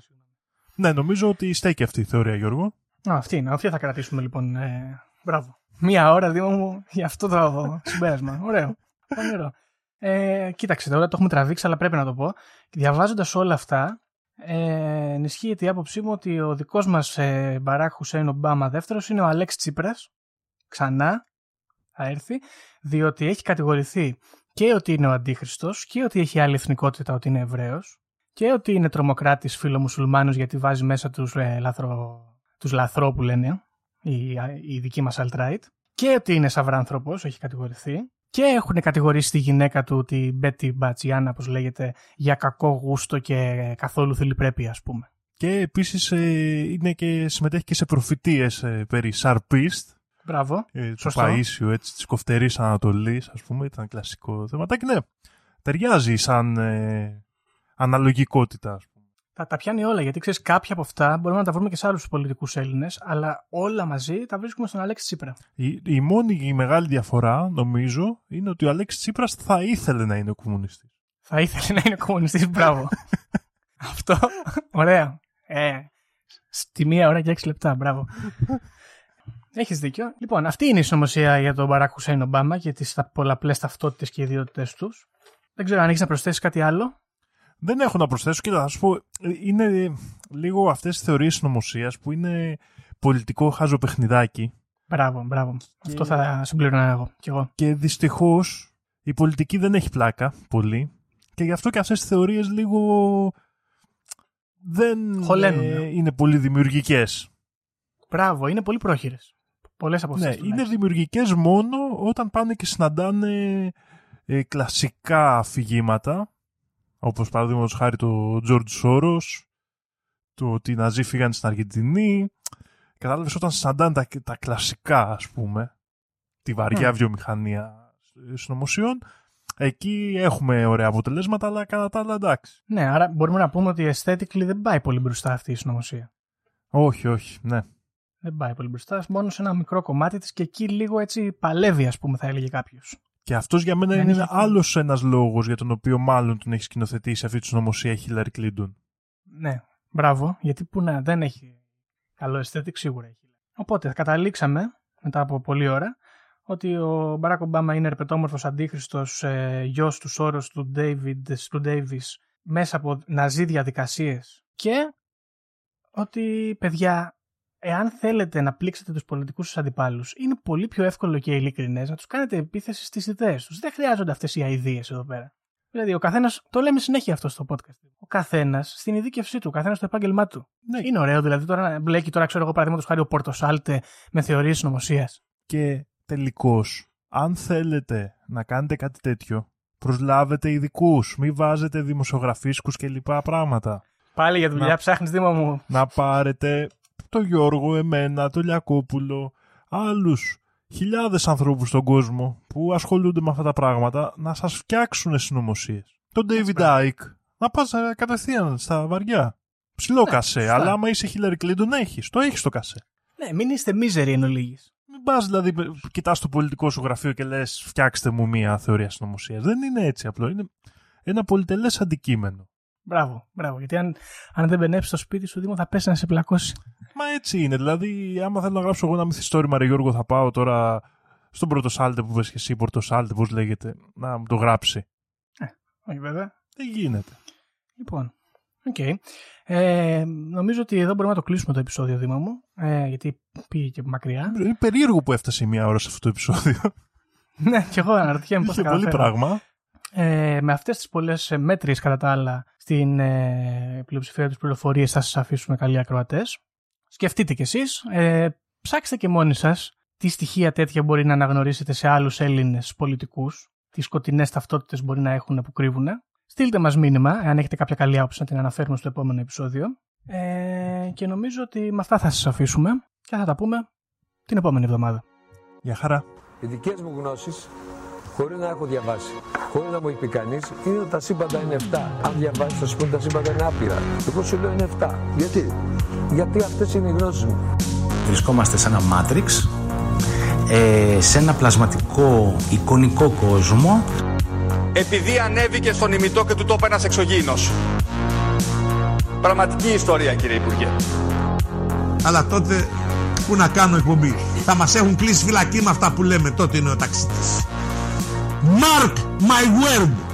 Ναι, νομίζω ότι στέκει αυτή η θεωρία, Γιώργο. Α, αυτή είναι. Αυτή θα κρατήσουμε λοιπόν. Ε, μπράβο. Μία ώρα, Δήμο μου, για αυτό το συμπέρασμα. Ωραίο. Πονηρό. Ε, κοίταξε, τώρα το έχουμε τραβήξει, αλλά πρέπει να το πω. Διαβάζοντας όλα αυτά, ε, ενισχύεται η άποψή μου ότι ο δικός μας ε, Μπαράκ Χουσέιν Ομπάμα δεύτερος είναι ο Αλέξ Τσίπρας. Ξανά θα έρθει, διότι έχει κατηγορηθεί και ότι είναι ο Αντίχριστος και ότι έχει άλλη εθνικότητα, ότι είναι Εβραίος και ότι είναι τρομοκράτης φιλομουσουλμάνος γιατί βάζει μέσα τους, ε, λαθρο, τους λαθρό που λένε οι, οι δικοί μας alt-right και ότι είναι σαυράνθρωπος, έχει κατηγορηθεί και έχουν κατηγορήσει τη γυναίκα του, την Μπέτι Μπατσιάννα, όπως λέγεται, για κακό γούστο και καθόλου θηλυπρέπεια, ας πούμε. Και επίσης είναι και, συμμετέχει και σε προφητείες περί Σαρπίστ, Μπράβο. ε, του Σωστό. Παΐσιου, έτσι, της κοφτερής Ανατολής, ας πούμε, ήταν κλασικό θεματάκι. Ναι, ταιριάζει σαν ε, αναλογικότητα, ας πούμε. Τα, τα πιάνει όλα, γιατί ξέρεις, κάποια από αυτά μπορούμε να τα βρούμε και σε άλλους πολιτικούς Έλληνες, αλλά όλα μαζί τα βρίσκουμε στον Αλέξη Τσίπρα. Η, η μόνη η μεγάλη διαφορά, νομίζω, είναι ότι ο Αλέξης Τσίπρας θα ήθελε να είναι ο κομμουνιστής. Θα ήθελε να είναι κομμουνιστής, μπράβο. *laughs* Αυτό, ωραία. Ε, στη μία ώρα και έξι λεπτά, μπράβο. Έχεις δίκιο. Λοιπόν, αυτή είναι η συνωμοσία για τον Μπαράκ Χουσέιν Ομπάμα και τις πολλαπλές ταυτότητες και ιδιότητες τους. Δεν ξέρω αν έχεις να προσθέσεις κάτι άλλο. Δεν έχω να προσθέσω και θα σου πω, είναι λίγο αυτές τις θεωρίες συνωμοσίας που είναι πολιτικό χάζο παιχνιδάκι Μπράβο, μπράβο. Αυτό θα συμπλήρωνα εγώ κι εγώ. και δυστυχώς η πολιτική δεν έχει πλάκα πολύ και γι' αυτό και αυτές τις θεωρίες λίγο δεν Χωλένουν. ε, είναι πολύ δημιουργικές. Μπράβο, είναι πολύ πρόχειρες. Πολλές από αυτές. Ναι, είναι δημιουργικές μόνο όταν πάνε και συναντάνε ε, κλασικά αφηγήματα όπως παραδείγματος χάρη το George Soros, το ότι οι Ναζί φύγαν στην Αργεντινή. Κατάλαβες όταν συναντάνε τα, τα κλασικά ας πούμε, τη βαριά Μμ. βιομηχανία συνωμοσιών, εκεί έχουμε ωραία αποτελέσματα, αλλά κατά τα άλλα εντάξει. Ναι, άρα μπορούμε να πούμε ότι aesthetically δεν πάει πολύ μπροστά αυτή η συνωμοσία. Όχι, όχι, ναι. Δεν πάει πολύ μπροστά, μόνο σε ένα μικρό κομμάτι της και εκεί λίγο έτσι παλεύει, ας πούμε, θα έλεγε κάποιος. Και αυτός για μένα Δεν είναι είχε- άλλος ένας λόγος για τον οποίο μάλλον τον έχεις σκηνοθετήσει αυτή τη συνωμοσία η Hillary Clinton. Ναι, μπράβο, γιατί που να δεν έχει καλό aesthetic, σίγουρα έχει. Οπότε καταλήξαμε, μετά από πολλή ώρα, ότι ο Μπαράκ Ομπάμα είναι ερπετόμορφος αντίχριστος ε, γιος τους Σόρος του David, του Davis μέσα από ναζί διαδικασίες και ότι παιδιά εάν θέλετε να πλήξετε τους πολιτικούς σας αντιπάλους είναι πολύ πιο εύκολο και ειλικρινές να τους κάνετε επίθεση στις ιδέες τους. Δεν χρειάζονται αυτές οι αηδίες εδώ πέρα. Δηλαδή, ο καθένας, το λέμε συνέχεια αυτό στο podcast. Ο καθένας στην ειδίκευσή του, ο καθένας στο επάγγελμά του. Ναι. Είναι ωραίο δηλαδή τώρα να μπλέκει τώρα, ξέρω εγώ, παραδείγματος χάρη ο Πορτοσάλτε με θεωρίε συνωμοσίας. Και τελικώς, αν θέλετε να κάνετε κάτι τέτοιο, προσλάβετε ειδικούς, μην βάζετε δημοσιογραφίσκους και λοιπά πράγματα. Πάλι για δουλειά Να- ψάχνεις, Δήμο μου. να πάρετε το Γιώργο, εμένα, το Λιακόπουλο, άλλους χιλιάδες ανθρώπους στον κόσμο που ασχολούνται με αυτά τα πράγματα να σας φτιάξουν συνωμοσίες. Τον David Icke να πας ε, κατευθείαν στα βαριά. Ψηλό κασέ, σωστά. αλλά άμα είσαι Hillary Clinton έχεις, το έχεις το κασέ. Ναι, μην είστε μίζεροι εν ολίγης. Μην πας δηλαδή, κοιτάς το πολιτικό σου γραφείο και λες: Φτιάξτε μου μία θεωρία συνωμοσίας. Δεν είναι έτσι απλό. Είναι ένα πολυτελές αντικείμενο. Μπράβο, μπράβο. Γιατί αν, αν δεν μπενέψει στο σπίτι σου, Δήμο, θα πέσει να σε πλακώσει. Μα έτσι είναι. Δηλαδή, άμα θέλω να γράψω εγώ ένα μυθιστόρημα, ρε Γιώργο, θα πάω τώρα στον Πρωτοσάλτε που βες και εσύ, Πρωτοσάλτε, πώς λέγεται, να μου το γράψει. Όχι, βέβαια. Δεν γίνεται. Λοιπόν, οκ. Ε, νομίζω ότι εδώ μπορούμε να το κλείσουμε το επεισόδιο, Δήμο μου. Ε, γιατί πήγε και μακριά. Είναι περίεργο που έφτασε μία ώρα σε αυτό το επεισόδιο. *laughs* ναι, και εγώ αναρωτιέμαι πώς θα Είχε πολύ καταφέρω. πράγμα. Ε, με αυτές τις πολλές ε, μέτριες κατά τα άλλα στην ε, πλειοψηφία της πληροφορίες θα σας αφήσουμε καλοί ακροατές. Σκεφτείτε κι εσείς, ε, ψάξτε και μόνοι σας τι στοιχεία τέτοια μπορεί να αναγνωρίσετε σε άλλους Έλληνες πολιτικούς, τις σκοτεινές ταυτότητες μπορεί να έχουν που κρύβουν. Στείλτε μας μήνυμα, αν έχετε κάποια καλή άποψη να την αναφέρουμε στο επόμενο επεισόδιο. Ε, και νομίζω ότι με αυτά θα σας αφήσουμε και θα τα πούμε την επόμενη εβδομάδα. Γεια χαρά. Οι δικές μου γνώσεις, χωρίς να έχω διαβάσει, χωρίς να μου έχει πει κανείς, είναι ότι τα σύμπαντα είναι 7. Αν διαβάσεις, θα σου πούνε τα σύμπαντα είναι άπειρα. Εγώ σου λέω είναι 7. Γιατί; Γιατί αυτές είναι οι γνώσεις μου. Βρισκόμαστε σε ένα μάτριξ, ε, σε ένα πλασματικό εικονικό κόσμο Επειδή ανέβηκε στον ημιτό και του τόπου ένας εξωγήινος. Πραγματική ιστορία κύριε Υπουργέ. Αλλά τότε που να κάνω εκπομπή; Θα μας έχουν κλείσει φυλακή με αυτά που λέμε. Τότε είναι ο ταξίτης. Mark my word.